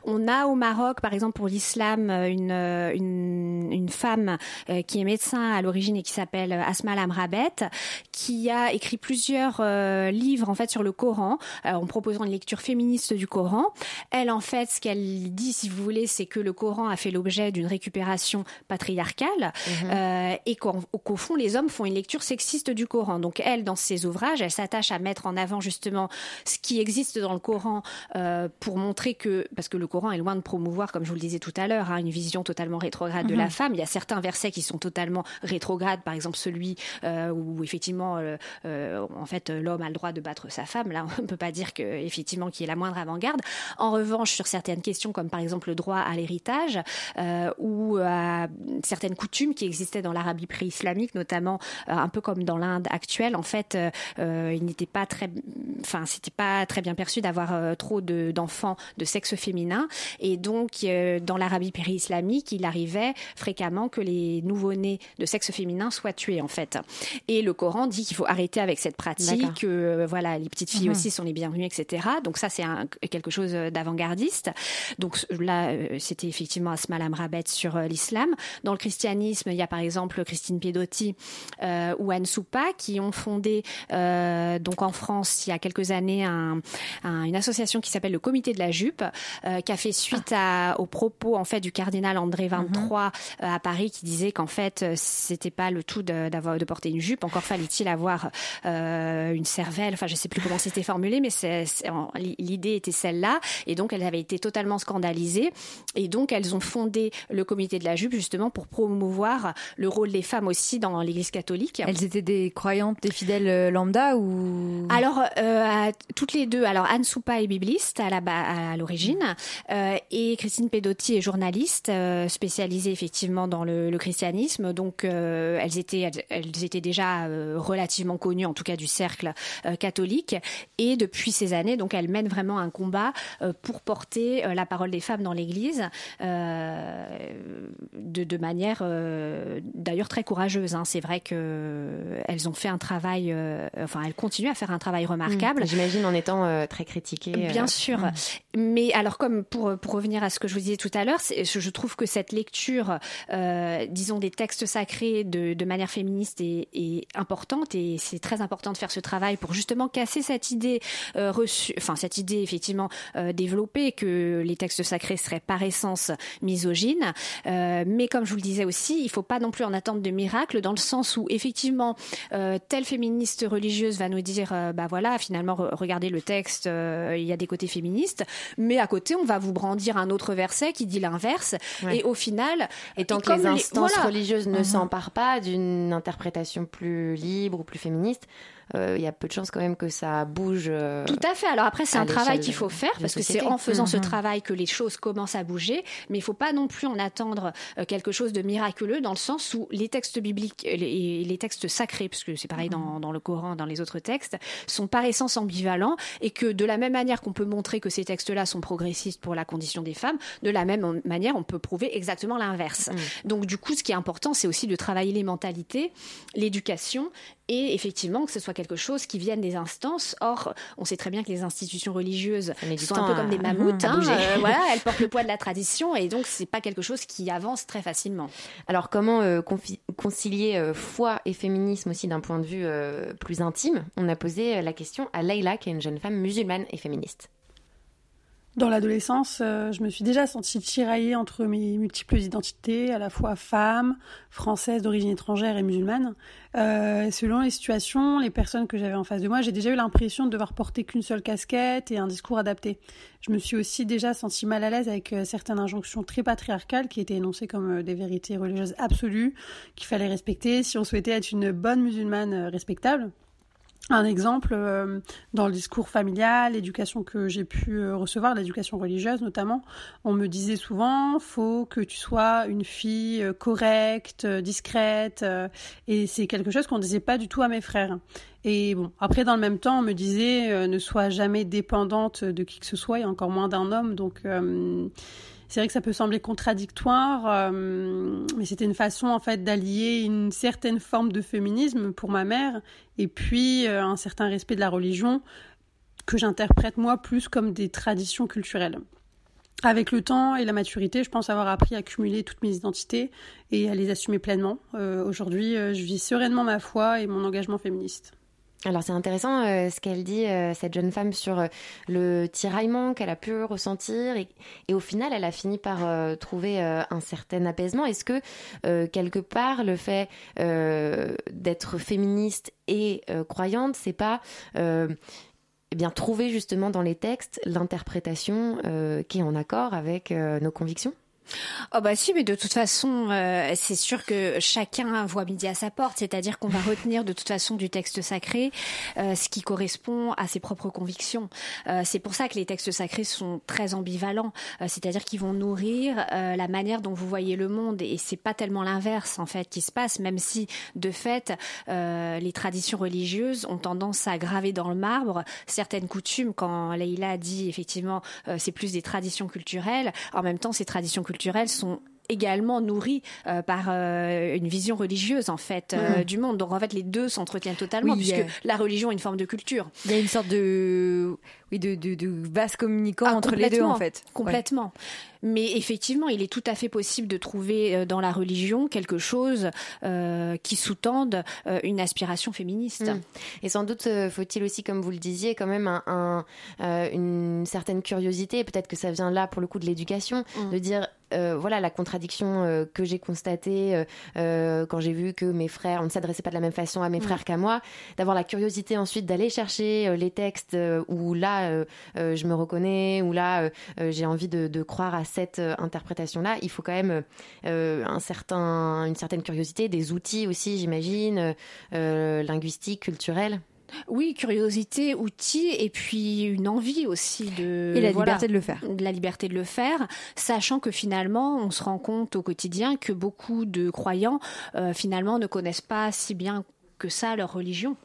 On a au Maroc, par exemple, pour l'islam, euh, une, euh, une, une femme euh, qui est médecin à l'origine et qui s'appelle Asma Lamrabet, qui a écrit plusieurs euh, livres, en fait, sur le Coran, euh, en proposant une lecture féministe du Coran. Elle, en fait, ce qu'elle dit, si vous voulez, c'est que le Coran a fait l'objet d'une récupération patriarcale euh, et qu'au fond, les hommes font une lecture sexiste du Coran. Donc, elle, dans ses ouvrages, elle s'attache à mettre en avant justement ce qui existe dans le Coran euh, pour montrer que, parce que le Coran est loin de promouvoir, comme je vous le disais tout à l'heure, hein, une vision totalement rétrograde de la femme. Il y a certains versets qui sont totalement rétrogrades, par exemple celui euh, où effectivement, euh, euh, en fait, l'homme a le droit de battre sa femme. Là, on ne peut pas dire que effectivement qu'il est la moindre avant-garde. En revanche, sur certaines questions, comme par exemple le droit à l'héritage ou à certaines coutumes qui existaient dans l'Arabie pré-islamique, notamment un peu comme dans l'Inde actuelle, en fait, il n'était pas très, enfin, c'était pas très bien perçu d'avoir trop de- d'enfants de sexe féminin, et donc dans l'Arabie périislamique, il arrivait fréquemment que les nouveau-nés de sexe féminin soient tués, en fait. Et le Coran dit qu'il faut arrêter avec cette pratique, que euh, voilà, les petites filles Mhm. aussi sont les bienvenues, etc. Donc ça, c'est quelque chose euh, d'avant-gardiste. Donc là, euh, c'était effectivement Asma Lamrabet sur l'islam. Dans le christianisme, il y a par exemple Christine Pedotti euh, ou Anne Soupa qui ont fondé euh, donc en France il y a quelques années un, un- une association qui s'appelle le Comité de la jupe, euh, qui a fait suite à, aux propos en fait du cardinal André 23 euh, à Paris qui disait qu'en fait euh, c'était pas le tout de, d'avoir de porter une jupe, encore fallait-il avoir euh, une cervelle. Enfin, je sais plus comment c'était formulé, mais l'idée était celle-là. Et donc, elles avaient été totalement scandalisées. Et donc, elles ont fondé le comité de la jupe justement pour promouvoir le rôle des femmes aussi dans l'Église catholique. Elles étaient des croyantes, des fidèles euh, lambda ou? Alors, euh, toutes les deux. Alors, Anne Soupa est bibliste à la ba- à l'origine, euh, et Christine Pedotti est journaliste spécialisée effectivement dans le, le christianisme. Donc, euh, elles étaient elles, elles étaient déjà euh, relativement connues, en tout cas du cercle euh, catholique. Et depuis ces années, donc, elles mènent vraiment un combat pour porter la parole des femmes dans l'Église de, de manière d'ailleurs très courageuse. hein. C'est vrai que euh, elles ont fait un travail, enfin, elles continuent à faire un travail remarquable. J'imagine en étant très critiquée. euh, Bien sûr. Mais alors, comme pour, pour revenir à ce que je vous disais tout à l'heure, je trouve que cette lecture euh, disons, des textes sacrés de, de manière féministe est, est importante et c'est très important de faire ce travail pour justement casser cette idée euh, reçue, enfin cette idée effectivement euh, développée que les textes sacrés seraient par essence misogynes. Euh, mais comme je vous le disais aussi, il faut pas non plus en attendre de miracle dans le sens où effectivement euh, telle féministe religieuse va nous dire bah voilà finalement re- regardez le texte euh, il y a des côtés féministes mais à côté on va vous brandir un autre verset qui dit l'inverse Ouais. et au final Et que comme les instances voilà. religieuses ne Mhm. s'emparent pas d'une interprétation plus libre ou plus féministe, il y a peu de chances quand même que ça bouge. euh, Tout à fait. Alors après, c'est un travail qu'il faut faire parce que c'est en faisant ce Mhm. travail que les choses commencent à bouger. Mais il faut pas non plus en attendre euh, quelque chose de miraculeux dans le sens où les textes bibliques et les, les textes sacrés, parce que c'est pareil dans, dans le Coran, dans les autres textes, sont par essence ambivalents et que de la même manière qu'on peut montrer que ces textes-là sont progressistes pour la condition des femmes, de la même manière on peut prouver exactement l'inverse. Donc du coup, ce qui est important, c'est aussi de travailler les mentalités, l'éducation et effectivement que ce soit quelque chose qui vienne des instances. Or, on sait très bien que les institutions religieuses sont un peu comme des mammouths. hein, euh, voilà, elles portent le poids de la tradition et donc c'est pas quelque chose qui avance très facilement. Alors comment euh, concilier euh, foi et féminisme aussi d'un point de vue plus intime? On a posé la question à Leïla, qui est une jeune femme musulmane et féministe. Dans l'adolescence, euh, je me suis déjà sentie tiraillée entre mes multiples identités, à la fois femme, française d'origine étrangère et musulmane. Euh, selon les situations, les personnes que j'avais en face de moi, j'ai déjà eu l'impression de devoir porter qu'une seule casquette et un discours adapté. Je me suis aussi déjà sentie mal à l'aise avec euh, certaines injonctions très patriarcales qui étaient énoncées comme des vérités religieuses absolues qu'il fallait respecter si on souhaitait être une bonne musulmane respectable. Un exemple, euh, dans le discours familial, l'éducation que j'ai pu euh, recevoir, l'éducation religieuse notamment, on me disait souvent, faut que tu sois une fille euh, correcte, euh, discrète, euh, et c'est quelque chose qu'on disait pas du tout à mes frères. Et bon, après dans le même temps, on me disait, ne sois jamais dépendante de qui que ce soit, et encore moins d'un homme, donc c'est vrai que ça peut sembler contradictoire, euh, mais c'était une façon en fait d'allier une certaine forme de féminisme pour ma mère et puis euh, un certain respect de la religion que j'interprète moi plus comme des traditions culturelles. Avec le temps et la maturité, je pense avoir appris à cumuler toutes mes identités et à les assumer pleinement. Euh, Aujourd'hui, je vis sereinement ma foi et mon engagement féministe. Alors c'est intéressant euh, ce qu'elle dit, euh, cette jeune femme, sur euh, le tiraillement qu'elle a pu ressentir et, au final elle a fini par euh, trouver un certain apaisement. Est-ce que quelque part le fait d'être féministe et croyante, c'est pas eh bien trouver justement dans les textes l'interprétation qui est en accord avec nos convictions? Oh bah si, mais de toute façon, euh, c'est sûr que chacun voit midi à sa porte, c'est-à-dire qu'on va retenir de toute façon du texte sacré euh, ce qui correspond à ses propres convictions. Euh, c'est pour ça que les textes sacrés sont très ambivalents, euh, c'est-à-dire qu'ils vont nourrir euh, la manière dont vous voyez le monde, et c'est pas tellement l'inverse en fait qui se passe, même si de fait euh, les traditions religieuses ont tendance à graver dans le marbre certaines coutumes. Quand Leïla dit effectivement c'est plus des traditions culturelles, en même temps ces traditions culturelles sont également nourries euh, par euh, une vision religieuse en fait euh, du monde. Donc en fait les deux s'entretiennent totalement Oui, puisque la religion est une forme de culture. Il y a une sorte de, oui, de, de, de vase communicant Ah, entre les deux, en fait. Complètement. Mais effectivement, il est tout à fait possible de trouver euh, dans la religion quelque chose euh, qui sous-tende euh, une aspiration féministe. Mm. Et sans doute faut-il aussi, comme vous le disiez, quand même un, un, euh, une certaine curiosité. Peut-être que ça vient là pour le coup de l'éducation, Mm. de dire euh, voilà la contradiction euh, que j'ai constatée euh, euh, quand j'ai vu que mes frères, on ne s'adressait pas de la même façon à mes Mm. frères qu'à moi, d'avoir la curiosité ensuite d'aller chercher euh, les textes euh, où là euh, euh, je me reconnais, où là euh, j'ai envie de, de croire à cette interprétation-là. Il faut quand même euh, un certain, une certaine curiosité, des outils aussi, j'imagine, linguistiques, culturels. Oui, curiosité, outils, et puis une envie aussi de Et la voilà, liberté de le faire. de la liberté de le faire, sachant que finalement, on se rend compte au quotidien que beaucoup de croyants euh, finalement ne connaissent pas si bien que ça leur religion.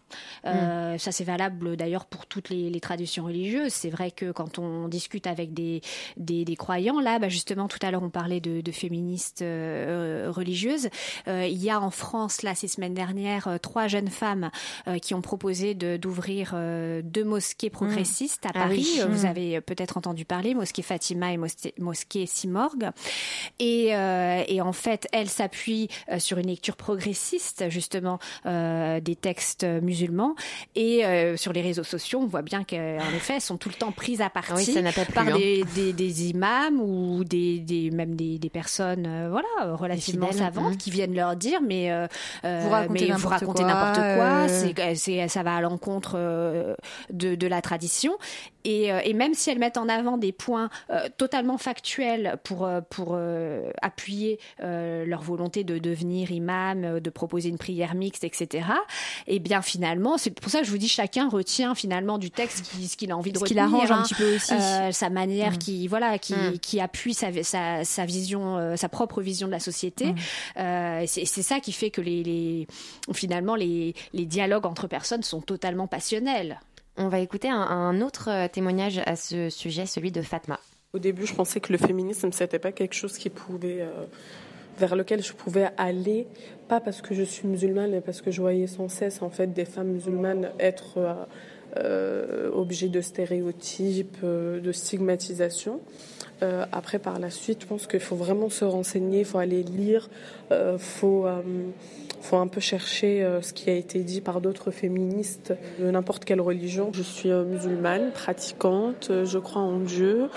Euh, Ça, c'est valable d'ailleurs pour toutes les, les traditions religieuses. C'est vrai que quand on discute avec des, des, des croyants, là, bah, justement, tout à l'heure, on parlait de, de féministes euh, religieuses. Euh, il y a en France, là, ces semaines dernières, trois jeunes femmes qui ont proposé d'ouvrir deux mosquées progressistes à Ah Paris. oui. Vous Mm. avez peut-être entendu parler, mosquée Fatima et mosquée, mosquée Simorgue. Et, et en fait, elles s'appuient sur une lecture progressiste, justement, euh, des textes musulmans. Et euh, sur les réseaux sociaux, on voit bien qu'en effet, elles sont tout le temps prises à partie Ah Oui, plu, par hein. des, imams ou des, des même des, personnes, euh, voilà, relativement savantes mm. qui viennent leur dire, mais euh, euh, Vous racontez n'importe quoi, euh. C'est, ça va à l'encontre euh, de, de la tradition. Et, euh, et même si elles mettent en avant des points euh, totalement factuels pour, euh, pour euh, appuyer euh, leur volonté de devenir imam, euh, de proposer une prière mixte, etc., et bien finalement, c'est pour ça que je vous dis, chacun retient finalement du texte qui- ce qu'il a envie de Ce retenir. l'arrange un hein. petit peu aussi. Euh, sa manière Mm. qui, voilà, qui, Mm. qui appuie sa, sa, sa vision, euh, sa propre vision de la société. Mm. Euh, c'est ça qui fait que les, les, finalement, les, les dialogues entre personnes sont totalement passionnels. On va écouter un, autre euh, témoignage à ce sujet, celui de Fatma. Au début, je pensais que le féminisme, c'était pas quelque chose qui pouvait, euh, vers lequel je pouvais aller, pas parce que je suis musulmane, mais parce que je voyais sans cesse en fait des femmes musulmanes être euh, euh, objets de stéréotypes, de stigmatisation. Après, par la suite, je pense qu'il faut vraiment se renseigner, il faut aller lire, il faut, faut un peu chercher euh, ce qui a été dit par d'autres féministes de n'importe quelle religion. Je suis euh, musulmane, pratiquante, euh, je crois en Dieu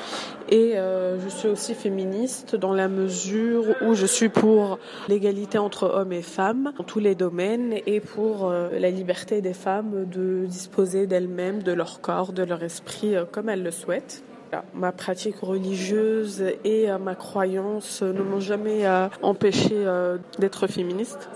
et je suis aussi féministe dans la mesure où je suis pour l'égalité entre hommes et femmes dans tous les domaines et pour la liberté des femmes de disposer d'elles-mêmes, de leur corps, de leur esprit comme elles le souhaitent. Ma pratique religieuse et ma croyance ne m'ont jamais empêché d'être féministe.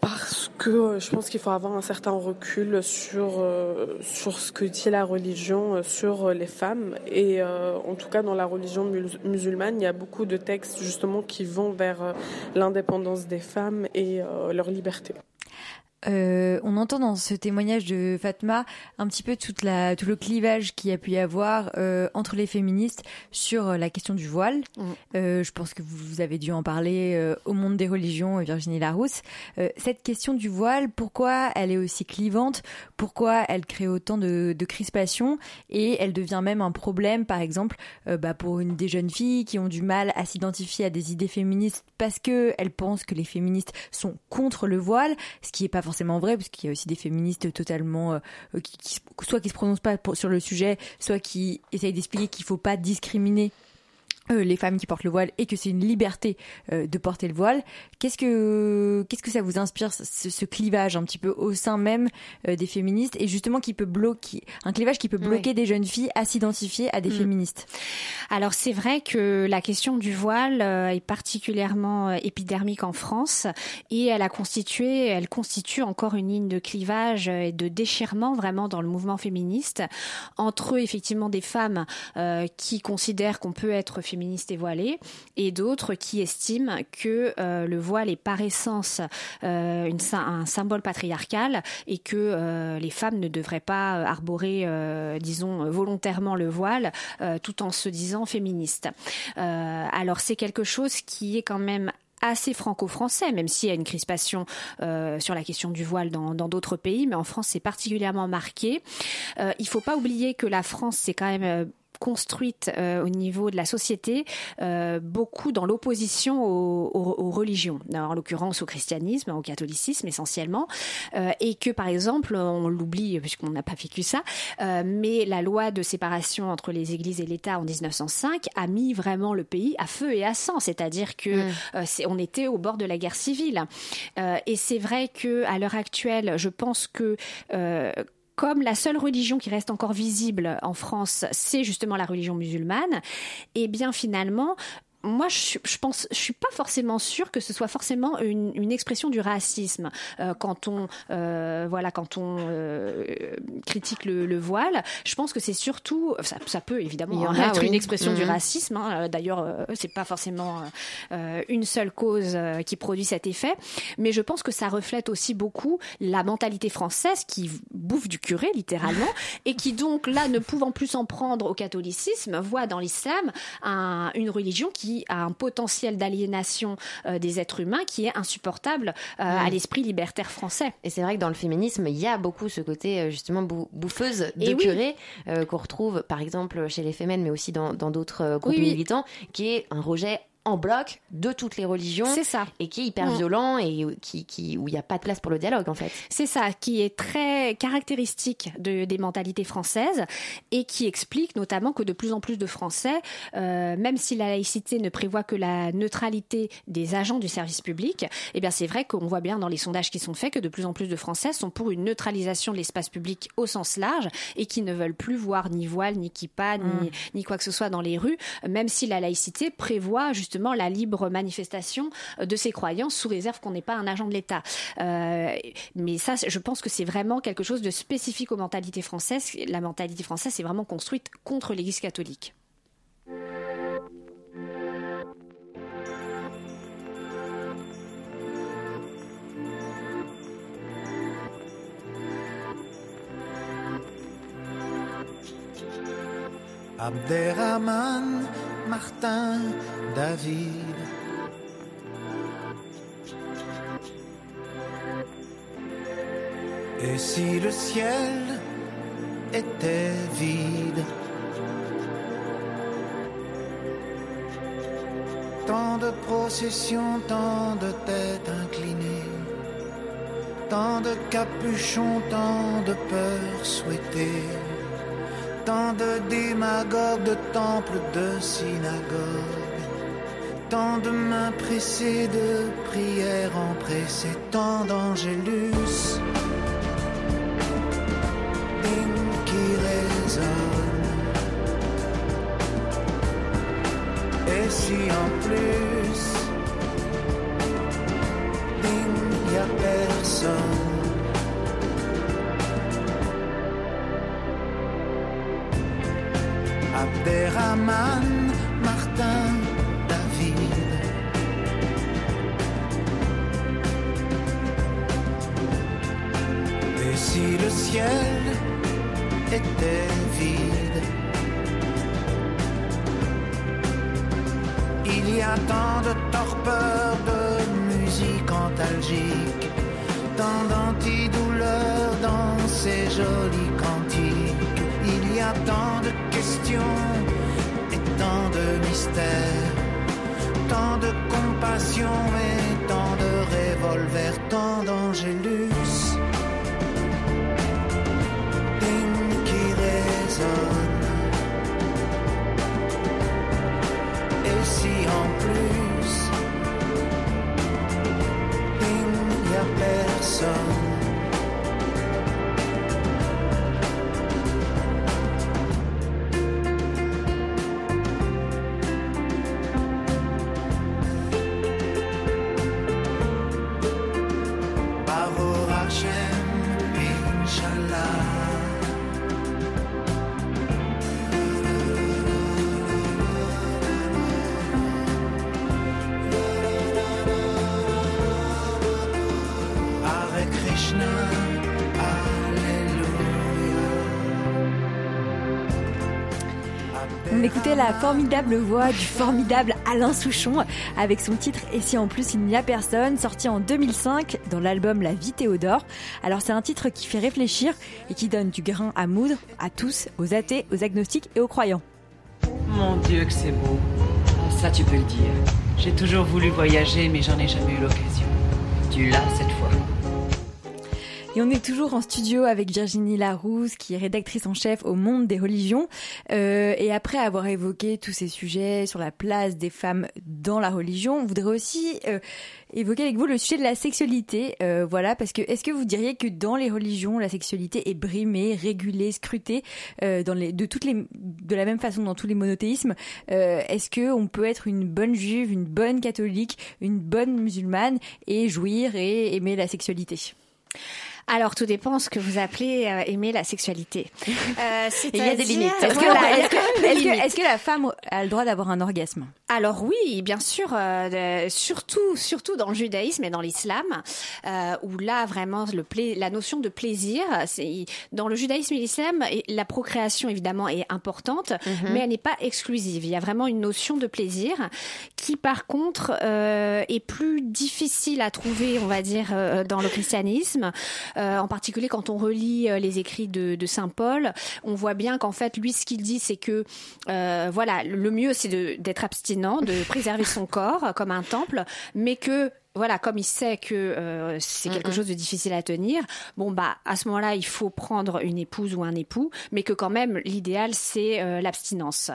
Parce que euh, je pense qu'il faut avoir un certain recul sur, euh, sur ce que dit la religion euh, sur les femmes. Et en tout cas, dans la religion mus- musulmane, il y a beaucoup de textes justement qui vont vers l'indépendance des femmes et leur liberté. Euh, on entend dans ce témoignage de Fatma un petit peu toute la, tout le clivage qu'il y a pu y avoir euh, entre les féministes sur euh, la question du voile. Mm. Euh, je pense que vous, avez dû en parler au Monde des religions, Virginie Larousse. Cette question du voile, pourquoi elle est aussi clivante? Pourquoi elle crée autant de, de crispation Et elle devient même un problème, par exemple, bah, pour une des jeunes filles qui ont du mal à s'identifier à des idées féministes parce que elles pensent que les féministes sont contre le voile, ce qui est pas forcément vrai, parce qu'il y a aussi des féministes totalement euh, qui, qui, soit qui se prononcent pas sur le sujet, soit qui essayent d'expliquer qu'il faut pas discriminer euh, les femmes qui portent le voile et que c'est une liberté euh, de porter le voile. Qu'est-ce que qu'est-ce que ça vous inspire ce, ce clivage un petit peu au sein même euh, des féministes et justement qui peut bloquer un clivage qui peut bloquer des jeunes filles à s'identifier à des Mm. féministes? Alors c'est vrai que la question du voile euh, est particulièrement euh, épidermique en France et elle a constitué, elle constitue encore une ligne de clivage euh, et de déchirement vraiment dans le mouvement féministe entre effectivement des femmes euh, qui considèrent qu'on peut être féministe et voilée et d'autres qui estiment que euh, le voile est par essence euh, un symbole patriarcal et que euh, les femmes ne devraient pas arborer, disons, volontairement le voile tout en se disant féministe. Euh, alors c'est quelque chose qui est quand même assez franco-français, même s'il y a une crispation sur la question du voile dans d'autres pays, mais en France c'est particulièrement marqué. Il faut pas oublier que la France c'est quand même construite euh, au niveau de la société euh, beaucoup dans l'opposition aux, aux- aux religions, en l'occurrence au christianisme, au catholicisme essentiellement, euh, et que par exemple, on l'oublie puisqu'on n'a pas vécu ça, mais la loi de séparation entre les églises et l'État en 1905 a mis vraiment le pays à feu et à sang, c'est-à-dire que c'est- on était au bord de la guerre civile. Et c'est vrai que à l'heure actuelle, je pense que comme la seule religion qui reste encore visible en France, c'est justement la religion musulmane, et bien finalement, moi, je, je pense, je suis pas forcément sûre que ce soit forcément une, une expression du racisme euh, quand on, euh, voilà, quand on euh, critique le, le voile. Je pense que c'est surtout, ça, ça peut évidemment en a, être oui. une expression du Mhm. racisme. hein. D'ailleurs, c'est pas forcément une seule cause qui produit cet effet, mais je pense que ça reflète aussi beaucoup la mentalité française qui bouffe du curé littéralement et qui donc là, ne pouvant plus s'en prendre au catholicisme, voit dans l'islam un- une religion qui a un potentiel d'aliénation euh, des êtres humains qui est insupportable euh, à Mm. l'esprit libertaire français. Et c'est vrai que dans le féminisme, il y a beaucoup ce côté euh, justement bou- bouffeuse de oui. curé qu'on retrouve par exemple chez les femmes, mais aussi dans d'autres groupes Oui, oui. militants, qui est un rejet en bloc de toutes les religions. C'est ça. Et qui est hyper Mm. violent et qui, qui, où il n'y a pas de place pour le dialogue en fait. C'est ça qui est très caractéristique de, des mentalités françaises et qui explique notamment que de plus en plus de Français, euh, même si la laïcité ne prévoit que la neutralité des agents du service public, eh bien c'est vrai qu'on voit bien dans les sondages qui sont faits que de plus en plus de Français sont pour une neutralisation de l'espace public au sens large et qui ne veulent plus voir ni voile, ni kippa, ni, ni quoi que ce soit dans les rues, même si la laïcité prévoit justement la libre manifestation de ses croyances sous réserve qu'on n'est pas un agent de l'État. Euh, mais ça, je pense que c'est vraiment quelque chose de spécifique aux mentalités françaises. La mentalité française, c'est vraiment construite contre l'Église catholique. Abderrahman, Martin, David. Et si le ciel était vide? Tant de processions, tant de têtes inclinées, tant de capuchons, tant de peurs souhaitées, de démagogues, de temples, de synagogues, tant de mains pressées, de prières empressées, tant d'angélus, qui résonnent. Et si en plus, il n'y a personne. Abderrahman, Martin, et tant de revolvers, tant d'angélus, formidable voix du formidable Alain Souchon avec son titre Et si en plus il n'y a personne, sorti en 2005 dans l'album La vie Théodore. Alors c'est un titre qui fait réfléchir et qui donne du grain à moudre à tous, aux athées, aux agnostiques et aux croyants. Mon Dieu, que c'est beau. Ça, tu peux le dire. J'ai toujours voulu voyager, mais j'en ai jamais eu l'occasion. Tu l'as cette fois. Et on est toujours en studio avec Virginie Larousse, qui est rédactrice en chef au Monde des religions. Euh, et après avoir évoqué tous ces sujets sur la place des femmes dans la religion, on voudrait aussi euh, évoquer avec vous le sujet de la sexualité. Euh, voilà, parce que est-ce que vous diriez que dans les religions, la sexualité est brimée, régulée, scrutée euh, dans les, de toutes les, de la même façon dans tous les monothéismes euh, Est-ce que on peut être une bonne juive, une bonne catholique, une bonne musulmane et jouir et aimer la sexualité? Alors, tout dépend ce que vous appelez euh, aimer la sexualité. Euh, il y a des limites. Est-ce que, est que, est que, la femme a le droit d'avoir un orgasme? Alors oui, bien sûr, euh, surtout, surtout dans le judaïsme et dans l'islam, euh, où là vraiment le pla la notion de plaisir, c'est dans le judaïsme et l'islam, la procréation évidemment est importante, mhm. mais elle n'est pas exclusive. Il y a vraiment une notion de plaisir qui, par contre, euh, est plus difficile à trouver, on va dire, dans le christianisme. Euh, en particulier quand on relit euh, les écrits de, de Saint Paul, on voit bien qu'en fait, lui, ce qu'il dit, c'est que euh, voilà, le mieux, c'est d'être abstinent, de préserver son corps comme un temple, mais que voilà, comme il sait que euh, c'est quelque chose de difficile à tenir, bon bah à ce moment-là, il faut prendre une épouse ou un époux, mais que quand même l'idéal c'est euh, l'abstinence.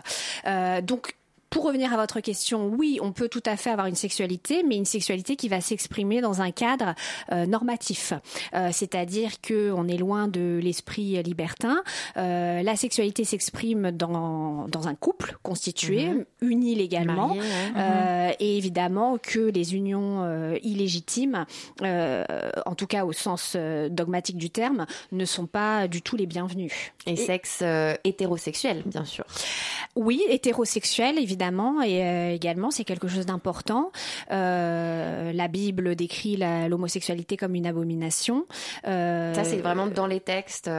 Euh, donc pour revenir à votre question, oui, on peut tout à fait avoir une sexualité, mais une sexualité qui va s'exprimer dans un cadre euh, normatif, euh, c'est-à-dire que on est loin de l'esprit libertin. Euh, la sexualité s'exprime dans dans un couple constitué, mhm. uni légalement, mhm. et évidemment que les unions illégitimes, en tout cas au sens dogmatique du terme, ne sont pas du tout les bienvenus. Et, et sexe hétérosexuel, bien sûr. Oui, hétérosexuel, évidemment évidemment, et euh, également c'est quelque chose d'important. Euh, la Bible décrit l'homosexualité comme une abomination. Euh, Ça, c'est vraiment dans les textes.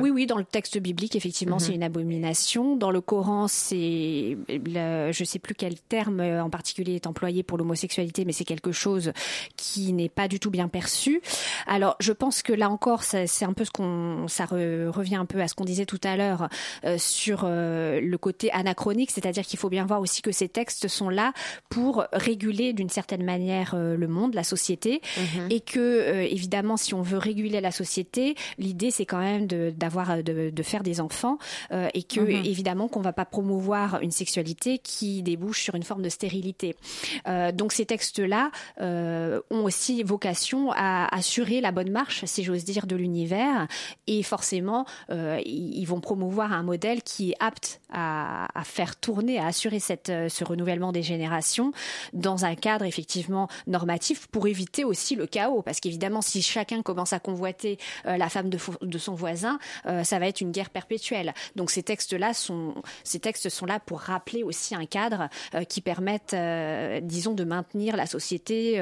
Oui, oui, dans le texte biblique, effectivement, c'est mhm. une abomination. Dans le Coran, c'est, je sais plus quel terme en particulier est employé pour l'homosexualité, mais c'est quelque chose qui n'est pas du tout bien perçu. Alors, je pense que là encore, c'est un peu ce qu'on, ça revient un peu à ce qu'on disait tout à l'heure sur le côté anachronique, c'est-à-dire qu'il faut bien voir aussi que ces textes sont là pour réguler d'une certaine manière euh, le monde, la société, mhm. et que euh, évidemment, si on veut réguler la société, l'idée c'est quand même d'avoir euh, de, de, faire des enfants et que mhm. évidemment qu'on va pas promouvoir une sexualité qui débouche sur une forme de stérilité. donc ces textes-là ont aussi vocation à assurer la bonne marche, si j'ose dire, de l'univers, et forcément ils vont promouvoir un modèle qui est apte à, à faire tourner, à assurer cette euh, ce renouvellement des générations dans un cadre effectivement normatif pour éviter aussi le chaos. Parce qu'évidemment, si chacun commence à convoiter euh, la femme de, de son voisin, euh, ça va être une guerre perpétuelle. Donc ces textes-là sont, ces textes sont là pour rappeler aussi un cadre qui permette, disons, de maintenir la société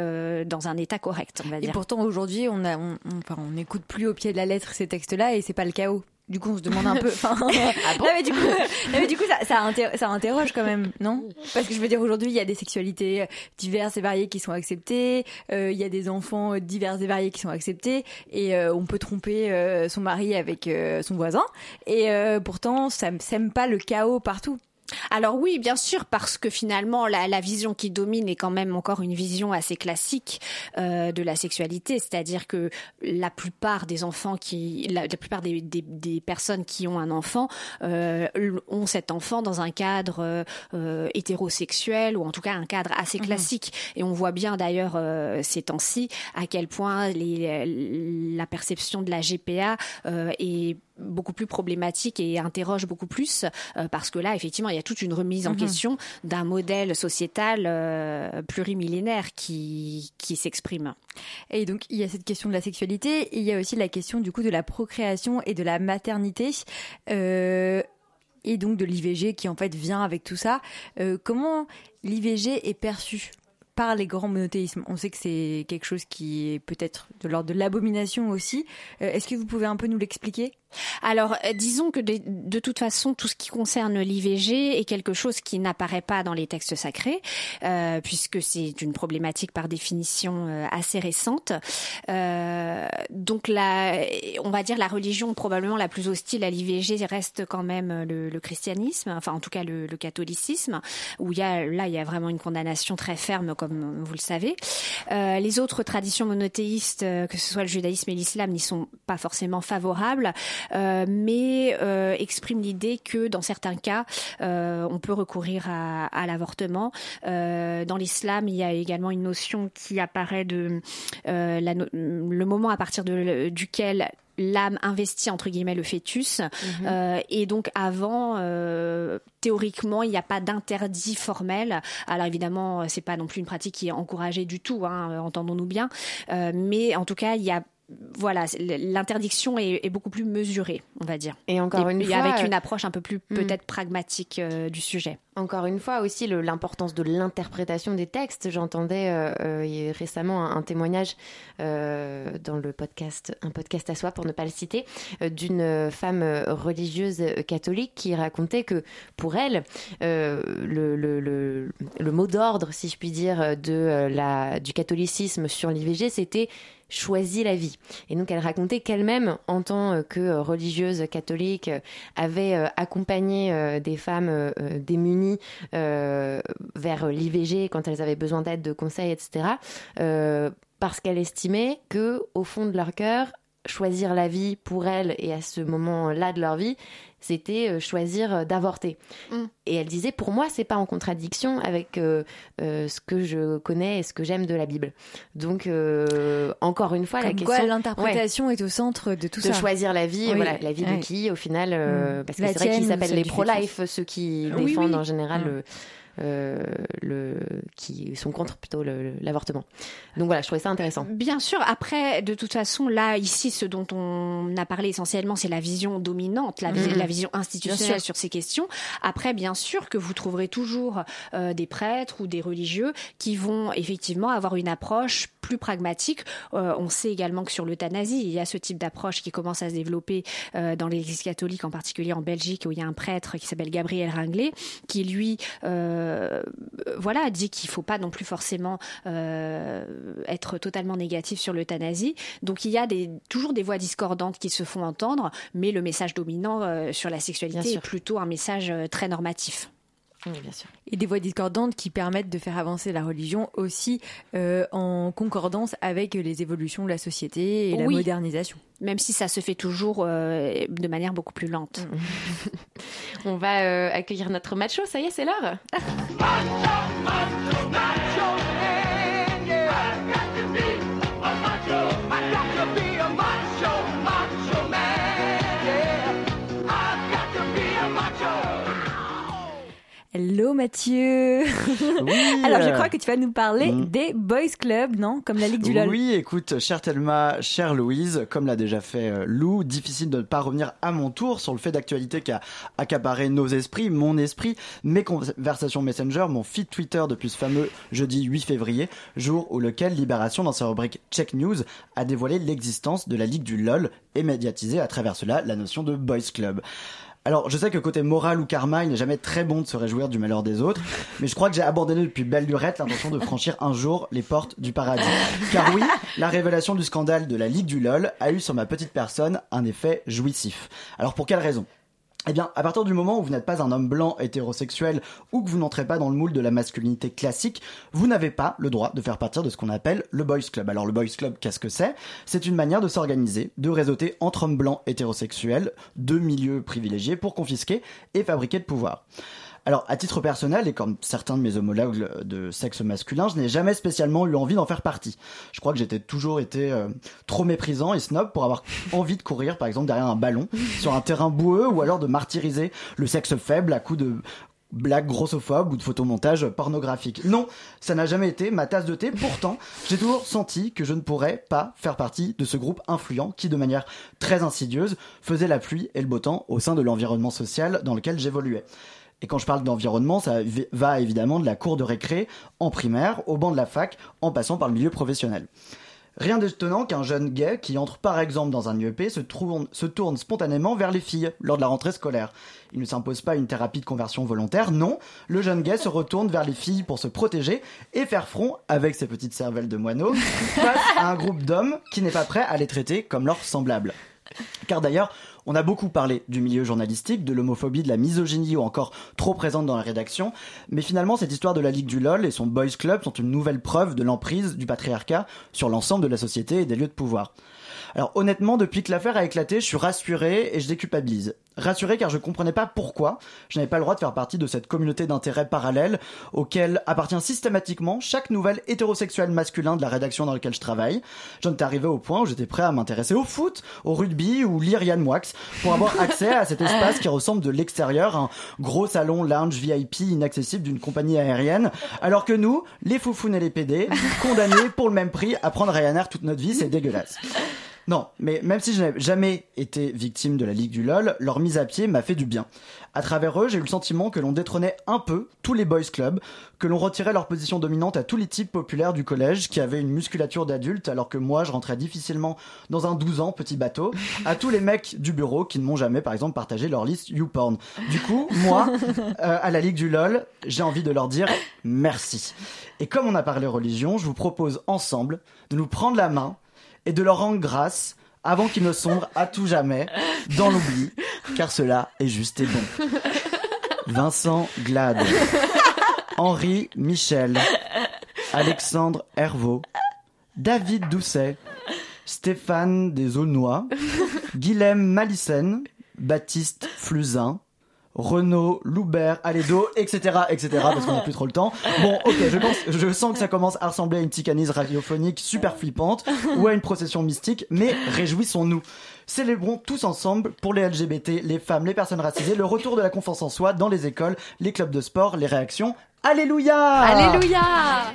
dans un état correct. On va dire. Et pourtant aujourd'hui, on a, on, on, on écoute plus au pied de la lettre ces textes-là et c'est pas le chaos. Du coup, on se demande un peu. Enfin, ah bon non, mais du coup, non, mais du coup ça, ça, ça, interroge quand même, non? Parce que je veux dire, aujourd'hui, il y a des sexualités diverses et variées qui sont acceptées. Euh, il y a des enfants divers et variés qui sont acceptés. Et euh, on peut tromper euh, son mari avec euh, son voisin. Et pourtant, ça sème pas le chaos partout. Alors oui, bien sûr, parce que finalement, la, la, vision qui domine est quand même encore une vision assez classique euh, de la sexualité, c'est-à-dire que la plupart des enfants qui, la, la plupart des, des, des, personnes qui ont un enfant euh, ont cet enfant dans un cadre euh, hétérosexuel ou en tout cas un cadre assez mhm. classique. Et on voit bien d'ailleurs euh, ces temps-ci à quel point les, la perception de la GPA euh, est beaucoup plus problématique et interroge beaucoup plus euh, parce que là effectivement il y a toute une remise en mhm. question d'un modèle sociétal euh, plurimillénaire qui qui s'exprime. Et donc il y a cette question de la sexualité, et il y a aussi la question du coup de la procréation et de la maternité. Euh, et donc de l'IVG qui en fait vient avec tout ça. Comment l'IVG est perçu par les grands monothéismes? On sait que c'est quelque chose qui est peut-être de l'ordre de l'abomination aussi. Euh, est-ce que vous pouvez un peu nous l'expliquer? Alors, euh, disons que de, toute façon, tout ce qui concerne l'IVG est quelque chose qui n'apparaît pas dans les textes sacrés, euh, puisque c'est une problématique par définition euh, assez récente. Euh, donc, la, on va dire la religion probablement la plus hostile à l'IVG reste quand même le, le, christianisme, enfin en tout cas le, le, catholicisme, où il y a là il y a vraiment une condamnation très ferme, comme vous le savez. Euh, les autres traditions monothéistes, que ce soit le judaïsme et l'islam, n'y sont pas forcément favorables. Euh, mais euh, exprime l'idée que dans certains cas, euh, on peut recourir à, à l'avortement. dans l'islam, il y a également une notion qui apparaît de la, le moment à partir de, duquel l'âme investit entre guillemets le fœtus mmh. euh, et donc avant euh, théoriquement il n'y a pas d'interdit formel alors évidemment c'est pas non plus une pratique qui est encouragée du tout hein, entendons-nous bien euh, mais en tout cas il y a voilà, l'interdiction est, est, beaucoup plus mesurée, on va dire. Et encore une fois, avec une approche un peu plus hmm. peut-être pragmatique euh, du sujet. Encore une fois aussi l'importance de l'interprétation des textes. J'entendais euh, euh, récemment un, un témoignage euh, dans le podcast, un podcast à soi pour ne pas le citer, d'une femme religieuse catholique qui racontait que pour elle, le, le, le, le, mot d'ordre, si je puis dire, de la, du catholicisme sur l'IVG, c'était choisi la vie. Et donc elle racontait qu'elle-même, en tant que religieuse catholique, avait accompagné des femmes démunies vers l'IVG quand elles avaient besoin d'aide, de conseils, etc. parce qu'elle estimait que, au fond de leur cœur, choisir la vie pour elles et à ce moment-là de leur vie, c'était euh, choisir euh, d'avorter. Mm. Et elle disait, pour moi, c'est pas en contradiction avec euh, euh, ce que je connais et ce que j'aime de la Bible. Donc, euh, encore une fois, Comme la question. Quoi, l'interprétation ouais, est au centre de tout de ça. De choisir la vie, oui. voilà, la vie de qui, au final, mm. parce que c'est vrai qu'ils s'appellent les pro-life, ceux qui oui, défendent en général mm. Euh, le, qui sont contre plutôt l'avortement. Donc voilà, je trouvais ça intéressant. Bien sûr. Après, de toute façon, là, ici, ce dont on a parlé essentiellement, c'est la vision dominante, la, mmh. la vision institutionnelle sur ces questions. Après, bien sûr que vous trouverez toujours euh, des prêtres ou des religieux qui vont effectivement avoir une approche plus pragmatique. Euh, on sait également que sur l'euthanasie, il y a ce type d'approche qui commence à se développer euh, dans l'Église catholique, en particulier en Belgique, où il y a un prêtre qui s'appelle Gabriel Ringlet, qui lui euh, voilà, dit qu'il ne faut pas non plus forcément euh, être totalement négatif sur l'euthanasie. Donc il y a des, toujours des voix discordantes qui se font entendre, mais le message dominant euh, sur la sexualité est plutôt un message euh, très normatif. Oui, bien sûr. Et des voix discordantes qui permettent de faire avancer la religion aussi euh, en concordance avec les évolutions de la société et oui. la modernisation. Même si ça se fait toujours euh, de manière beaucoup plus lente. On va euh, accueillir notre macho, ça y est, c'est l'heure. Hello Mathieu. Oui, Alors je crois que tu vas nous parler mmh. des Boys Club, non? Comme la Ligue du LOL. Oui, écoute, chère Thelma, chère Louise, comme l'a déjà fait euh, Lou, difficile de ne pas revenir à mon tour sur le fait d'actualité qui a accaparé nos esprits, mon esprit, mes conversations Messenger, mon feed Twitter depuis ce fameux jeudi 8 février, jour où lequel Libération, dans sa rubrique Check News, a dévoilé l'existence de la Ligue du LOL et médiatisé à travers cela la notion de Boys Club. Alors, je sais que côté moral ou karma, il n'est jamais très bon de se réjouir du malheur des autres, mais je crois que j'ai abandonné depuis belle lurette l'intention de franchir un jour les portes du paradis. Car oui, la révélation du scandale de la Ligue du LOL a eu sur ma petite personne un effet jouissif. Alors pour quelle raison? Eh bien, à partir du moment où vous n'êtes pas un homme blanc hétérosexuel ou que vous n'entrez pas dans le moule de la masculinité classique, vous n'avez pas le droit de faire partie de ce qu'on appelle le boys club. Alors le boys club, qu'est-ce que c'est? C'est une manière de s'organiser, de réseauter entre hommes blancs hétérosexuels, de milieux privilégiés pour confisquer et fabriquer le pouvoir. Alors, à titre personnel, et comme certains de mes homologues de sexe masculin, je n'ai jamais spécialement eu envie d'en faire partie. Je crois que j'étais toujours été euh, trop méprisant et snob pour avoir envie de courir, par exemple, derrière un ballon, sur un terrain boueux, ou alors de martyriser le sexe faible à coups de blagues grossophobes ou de photomontage pornographique. Non, ça n'a jamais été ma tasse de thé. Pourtant, j'ai toujours senti que je ne pourrais pas faire partie de ce groupe influent qui, de manière très insidieuse, faisait la pluie et le beau temps au sein de l'environnement social dans lequel j'évoluais. Et quand je parle d'environnement, ça va évidemment de la cour de récré en primaire, au banc de la fac, en passant par le milieu professionnel. Rien d'étonnant qu'un jeune gay qui entre par exemple dans un IEP se, tourne- se tourne spontanément vers les filles lors de la rentrée scolaire. Il ne s'impose pas une thérapie de conversion volontaire, non, le jeune gay se retourne vers les filles pour se protéger et faire front avec ses petites cervelles de moineau face à un groupe d'hommes qui n'est pas prêt à les traiter comme leurs semblables. Car d'ailleurs, on a beaucoup parlé du milieu journalistique, de l'homophobie, de la misogynie ou encore trop présente dans la rédaction, mais finalement cette histoire de la Ligue du LOL et son Boys Club sont une nouvelle preuve de l'emprise du patriarcat sur l'ensemble de la société et des lieux de pouvoir. Alors honnêtement, depuis que l'affaire a éclaté, je suis rassuré et je déculpabilise. Rassuré car je comprenais pas pourquoi je n'avais pas le droit de faire partie de cette communauté d'intérêts parallèle auquel appartient systématiquement chaque nouvel hétérosexuel masculin de la rédaction dans laquelle je travaille. J'en étais arrivé au point où j'étais prêt à m'intéresser au foot, au rugby ou lire Yann pour avoir accès à cet espace qui ressemble de l'extérieur à un gros salon lounge VIP inaccessible d'une compagnie aérienne, alors que nous, les foufounes et les PD, condamnés pour le même prix à prendre Ryanair toute notre vie, c'est dégueulasse. Non, mais même si je n'ai jamais été victime de la Ligue du LOL, leur mise à pied m'a fait du bien. À travers eux, j'ai eu le sentiment que l'on détrônait un peu tous les boys clubs, que l'on retirait leur position dominante à tous les types populaires du collège qui avaient une musculature d'adulte alors que moi je rentrais difficilement dans un 12 ans petit bateau, à tous les mecs du bureau qui ne m'ont jamais par exemple partagé leur liste YouPorn. Du coup, moi, euh, à la Ligue du LOL, j'ai envie de leur dire merci. Et comme on a parlé religion, je vous propose ensemble de nous prendre la main et de leur rendre grâce avant qu'ils ne sombrent à tout jamais dans l'oubli, car cela est juste et bon. Vincent Glade, Henri Michel, Alexandre Hervaux, David Doucet, Stéphane des Aulnois, Guilhem Malissen, Baptiste Fluzin, Renaud, Loubert, Alédo, etc., etc., parce qu'on n'a plus trop le temps. Bon, ok, je, pense, je sens que ça commence à ressembler à une ticanise radiophonique super flippante ou à une procession mystique, mais réjouissons-nous. Célébrons tous ensemble, pour les LGBT, les femmes, les personnes racisées, le retour de la confiance en soi dans les écoles, les clubs de sport, les réactions. Alléluia Alléluia